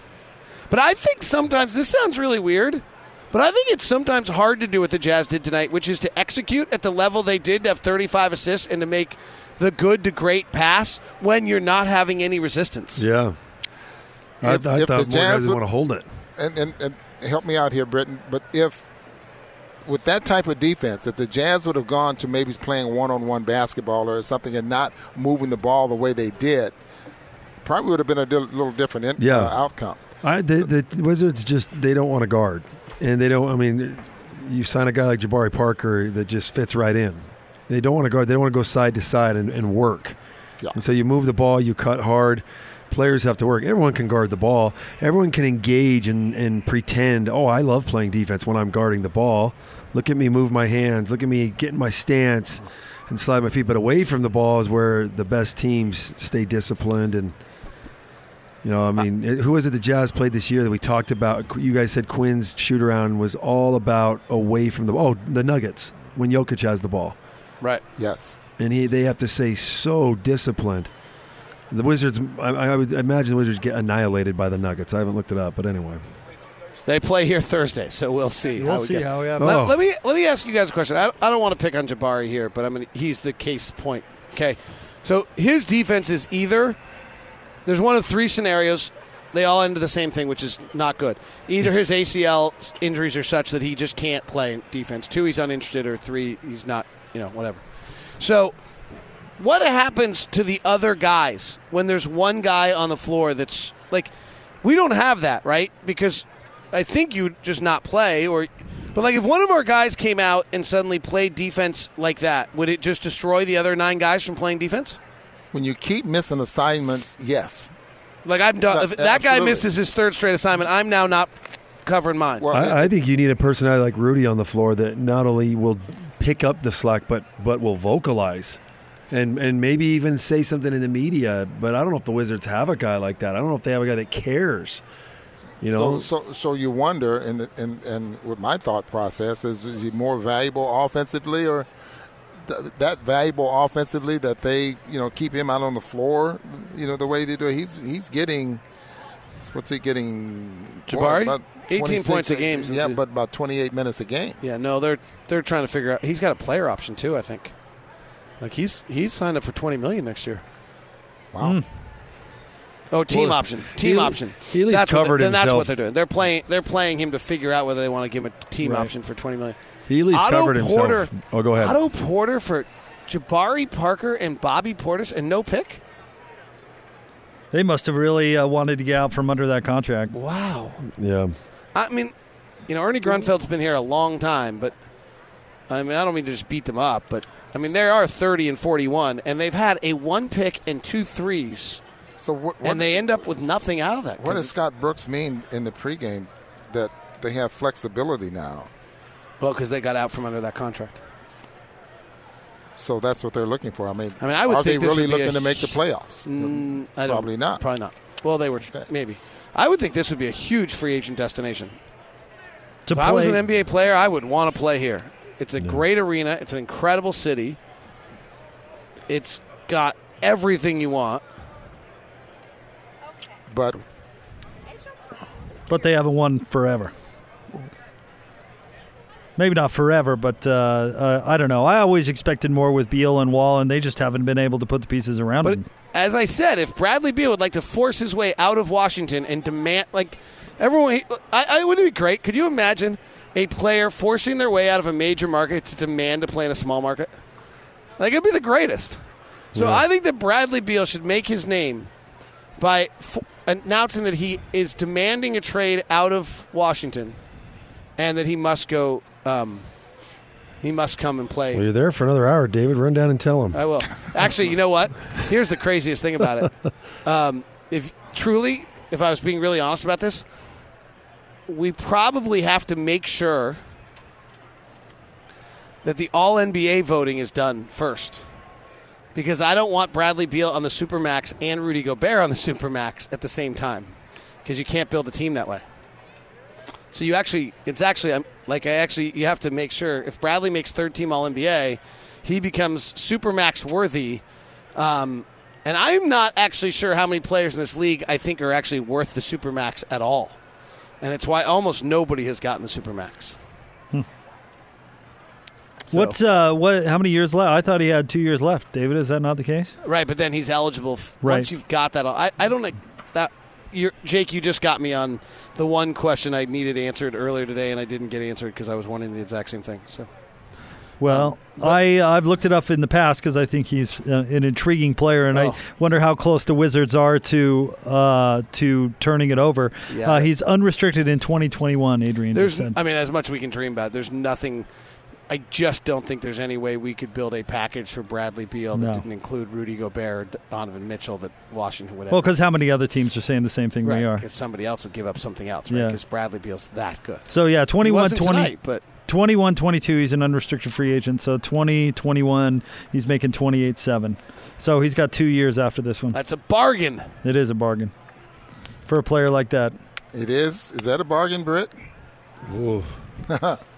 Speaker 1: But I think sometimes this sounds really weird, but I think it's sometimes hard to do what the Jazz did tonight, which is to execute at the level they did to have 35 assists and to make the good to great pass when you're not having any resistance.
Speaker 15: Yeah. I,
Speaker 6: If-
Speaker 15: I
Speaker 6: if
Speaker 15: thought
Speaker 6: the
Speaker 15: more
Speaker 6: Jazz
Speaker 15: guys would
Speaker 6: would-
Speaker 15: want to hold it.
Speaker 6: and, and, and help me out here, Britton. But if with that type of defense, if the Jazz would have gone to maybe playing one-on-one basketball or something and not moving the ball the way they did, probably would have been a little different in,
Speaker 15: Yeah.
Speaker 6: uh, outcome.
Speaker 15: I, the, the Wizards just they don't want to guard, and they don't. I mean, you sign a guy like Jabari Parker that just fits right in. They don't want to guard. They don't want to go side to side and, and work.
Speaker 6: Yeah.
Speaker 15: And so you move the ball, you cut hard. Players have to work. Everyone can guard the ball. Everyone can engage and, and pretend. Oh, I love playing defense when I'm guarding the ball. Look at me move my hands. Look at me get in my stance and slide my feet. But away from the ball is where the best teams stay disciplined and. You know, I mean, uh, it- who was it the Jazz played this year that we talked about? You guys said Quin's shoot around was all about away from the Oh, the Nuggets when Jokic has the ball,
Speaker 1: Right.
Speaker 6: Yes.
Speaker 15: and he they have to stay so disciplined. The Wizards, I, I would imagine the Wizards get annihilated by the Nuggets. I haven't looked it up, but anyway.
Speaker 1: They play here Thursday, so we'll see.
Speaker 14: We'll
Speaker 1: how it
Speaker 14: see
Speaker 1: gets.
Speaker 14: how we have oh.
Speaker 1: let,
Speaker 14: it.
Speaker 1: let me let me ask you guys a question. I, I don't want to pick on Jabari here, but I'm gonna, he's the case point. Okay, so his defense is either there's one of three scenarios. They all end to the same thing, which is not good. Either his ACL injuries are such that he just can't play defense. Two, he's uninterested, or three, he's not. You know, whatever. So what happens to the other guys when there's one guy on the floor that's like we don't have that right because i think you just not play or but like if one of our guys came out and suddenly played defense like that would it just destroy the other nine guys from playing defense
Speaker 6: When you keep missing assignments, yes.
Speaker 1: like i'm done
Speaker 6: uh,
Speaker 1: if that guy misses his third straight assignment i'm now not covering mine
Speaker 15: I, I think you need a personality like Rudy on the floor that not only will pick up the slack, but but will vocalize, and and maybe even say something in the media. But I don't know if the Wizards have a guy like that. I don't know if they have a guy that cares. You know,
Speaker 6: So, so, so you wonder, and and and with my thought process is, is he more valuable offensively, or th- that valuable offensively that they, you know, keep him out on the floor, you know, the way they do. He's he's getting, what's he getting?
Speaker 1: Jabari?
Speaker 6: About
Speaker 1: 18 points a game
Speaker 6: Yeah,
Speaker 1: he-
Speaker 6: but about 28 minutes a game.
Speaker 1: yeah no they're they're trying to figure out he's got a player option too i think like he's he's signed up for 20 million next year
Speaker 6: Wow. Hmm.
Speaker 1: Oh, team
Speaker 15: Well,
Speaker 1: option. Team
Speaker 15: he-
Speaker 1: option.
Speaker 15: he at least
Speaker 1: that's what
Speaker 15: covered
Speaker 1: they- then that's what they're doing. They're playing. They're playing him to figure out whether they want to give him a team
Speaker 15: Right.
Speaker 1: option for twenty million.
Speaker 15: He at least
Speaker 1: Otto
Speaker 15: covered
Speaker 1: Porter,
Speaker 15: himself. Oh, go ahead.
Speaker 1: Otto Porter for Jabari Parker and Bobby Portis and no pick.
Speaker 14: They must have really uh, wanted to get out from under that contract.
Speaker 1: Wow.
Speaker 15: yeah.
Speaker 1: I mean, you know, Ernie Grunfeld's been here a long time, but I mean, I don't mean to just beat them up, but I mean, they are thirty and forty-one, and they've had a one pick and two threes,
Speaker 6: So what? what
Speaker 1: and they end up with nothing out of that.
Speaker 6: What does Scott Brooks mean in the pregame that they have flexibility now?
Speaker 1: Well, because they got out from under that contract.
Speaker 6: So that's what they're looking for. I mean,
Speaker 1: I mean, I would
Speaker 6: are they
Speaker 1: think this
Speaker 6: really
Speaker 1: would
Speaker 6: looking
Speaker 1: a
Speaker 6: to make the playoffs?
Speaker 1: Mm, I don't-
Speaker 6: Probably not.
Speaker 1: Probably not. Well, they were maybe. I would think this would be a huge free agent destination.
Speaker 14: To
Speaker 1: if I was an NBA player, I would want to play here. It's a great arena. It's an incredible city. It's got everything you want.
Speaker 6: But
Speaker 14: but they haven't won forever. Maybe not forever, but uh, uh, I don't know. I always expected more with Beal and Wall, and they just haven't been able to put the pieces around
Speaker 1: But
Speaker 14: them.
Speaker 1: as I said, if Bradley Beal would like to force his way out of Washington and demand, like everyone, I, I wouldn't it be great. Could you imagine a player forcing their way out of a major market to demand to play in a small market? Like it'd be the greatest. So
Speaker 16: Yeah.
Speaker 1: I think that Bradley Beal should make his name by f- announcing that he is demanding a trade out of Washington, and that he must go. Um, he must come and play
Speaker 15: Well, you're there for another hour, David. Run down and tell him.
Speaker 1: I will. Actually, you know what? Here's the craziest thing about it. Um, if truly, if I was being really honest about this, we probably have to make sure that the All NBA voting is done first. Because I don't want Bradley Beal on the Supermax and Rudy Gobert on the Supermax at the same time. Because you can't build a team that way. So you actually, it's actually I'm- like I actually you have to make sure if Bradley makes third team All NBA, he becomes supermax worthy. Um, and I'm not actually sure how many players in this league I think are actually worth the supermax at all, and it's why almost nobody has gotten the supermax. So-
Speaker 14: What's uh, what? How many years left? I thought he had two years left. David, is that not the case?
Speaker 1: Right, but then he's eligible f-
Speaker 14: Right.
Speaker 1: once you've got that. I, I don't that. You're, Jake, you just got me on the one question I needed answered earlier today, and I didn't get answered because I was wondering the exact same thing. So
Speaker 14: Well, I I've looked it up in the past because I think he's uh, an intriguing player, and
Speaker 1: Oh.
Speaker 14: I wonder how close the Wizards are to uh, to turning it over.
Speaker 1: Yeah.
Speaker 14: Uh, he's unrestricted in 2021. Adrian
Speaker 1: there's. I mean, as much we can dream about. There's nothing. I just don't think there's any way we could build a package for Bradley Beal that
Speaker 14: No.
Speaker 1: didn't include Rudy Gobert, or Donovan Mitchell, that Washington would.
Speaker 14: well, because how many other teams are saying the same thing
Speaker 1: right,
Speaker 14: we are?
Speaker 1: because somebody else would give up something else, right?
Speaker 14: Yeah.
Speaker 1: Because Bradley Beal's that good.
Speaker 14: So yeah, 21 20
Speaker 1: tonight, but
Speaker 14: 21 22 he's an unrestricted free agent. So 20 21 he's making 28 7. So he's got 2 years after this one.
Speaker 1: That's a bargain.
Speaker 14: It is a bargain. For a player like that.
Speaker 6: it is. Is that a bargain, Britt?
Speaker 15: Ooh.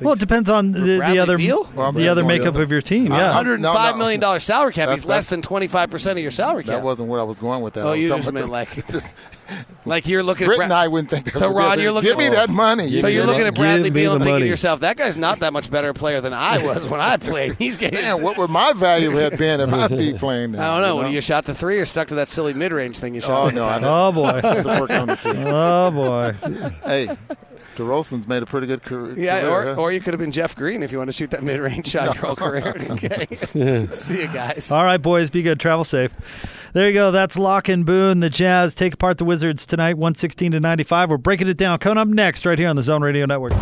Speaker 14: Well, it depends on the, the other
Speaker 1: Beal?
Speaker 14: The other makeup of your team. Yeah,
Speaker 1: Hundred
Speaker 6: No, no.
Speaker 1: million dollar salary cap.
Speaker 6: That's-
Speaker 1: He's less
Speaker 6: that's-
Speaker 1: than twenty five percent of your salary cap.
Speaker 6: That wasn't where I was going with that.
Speaker 1: Oh, you just meant
Speaker 6: the-
Speaker 1: like-
Speaker 6: just,
Speaker 1: Like you're looking
Speaker 6: Britt
Speaker 1: at
Speaker 6: and I wouldn't think that's
Speaker 1: So
Speaker 6: a good
Speaker 1: Ron,
Speaker 6: thing.
Speaker 1: you're looking
Speaker 6: Give me that money.
Speaker 1: So
Speaker 6: You
Speaker 1: you're looking at
Speaker 15: Give
Speaker 1: Bradley
Speaker 15: me
Speaker 1: Beal and
Speaker 15: the
Speaker 1: thinking to
Speaker 15: money.
Speaker 1: yourself, that guy's not that much better player than I was when I played. He's getting.
Speaker 6: Man, what would my value have been if I'd be playing now?
Speaker 1: I don't know.
Speaker 6: you
Speaker 1: Would you shot the three or stuck to that silly mid range thing you shot?
Speaker 6: Oh no! I
Speaker 1: time?
Speaker 6: didn't.
Speaker 14: Oh, boy.
Speaker 6: Doesn't work on the team.
Speaker 14: Oh boy.
Speaker 6: Hey, DeRozan's made a pretty good career.
Speaker 1: Yeah,
Speaker 6: career,
Speaker 1: or,
Speaker 6: huh?
Speaker 1: or you could have been Jeff Green if you want to shoot that mid range shot your whole career. Okay. See you guys.
Speaker 14: All right, boys, be good. Travel safe. There you go. That's Locke and Boone. The Jazz take apart the Wizards tonight, 116 to 95. We're breaking it down. Coming up next, right here on the Zone Radio Network.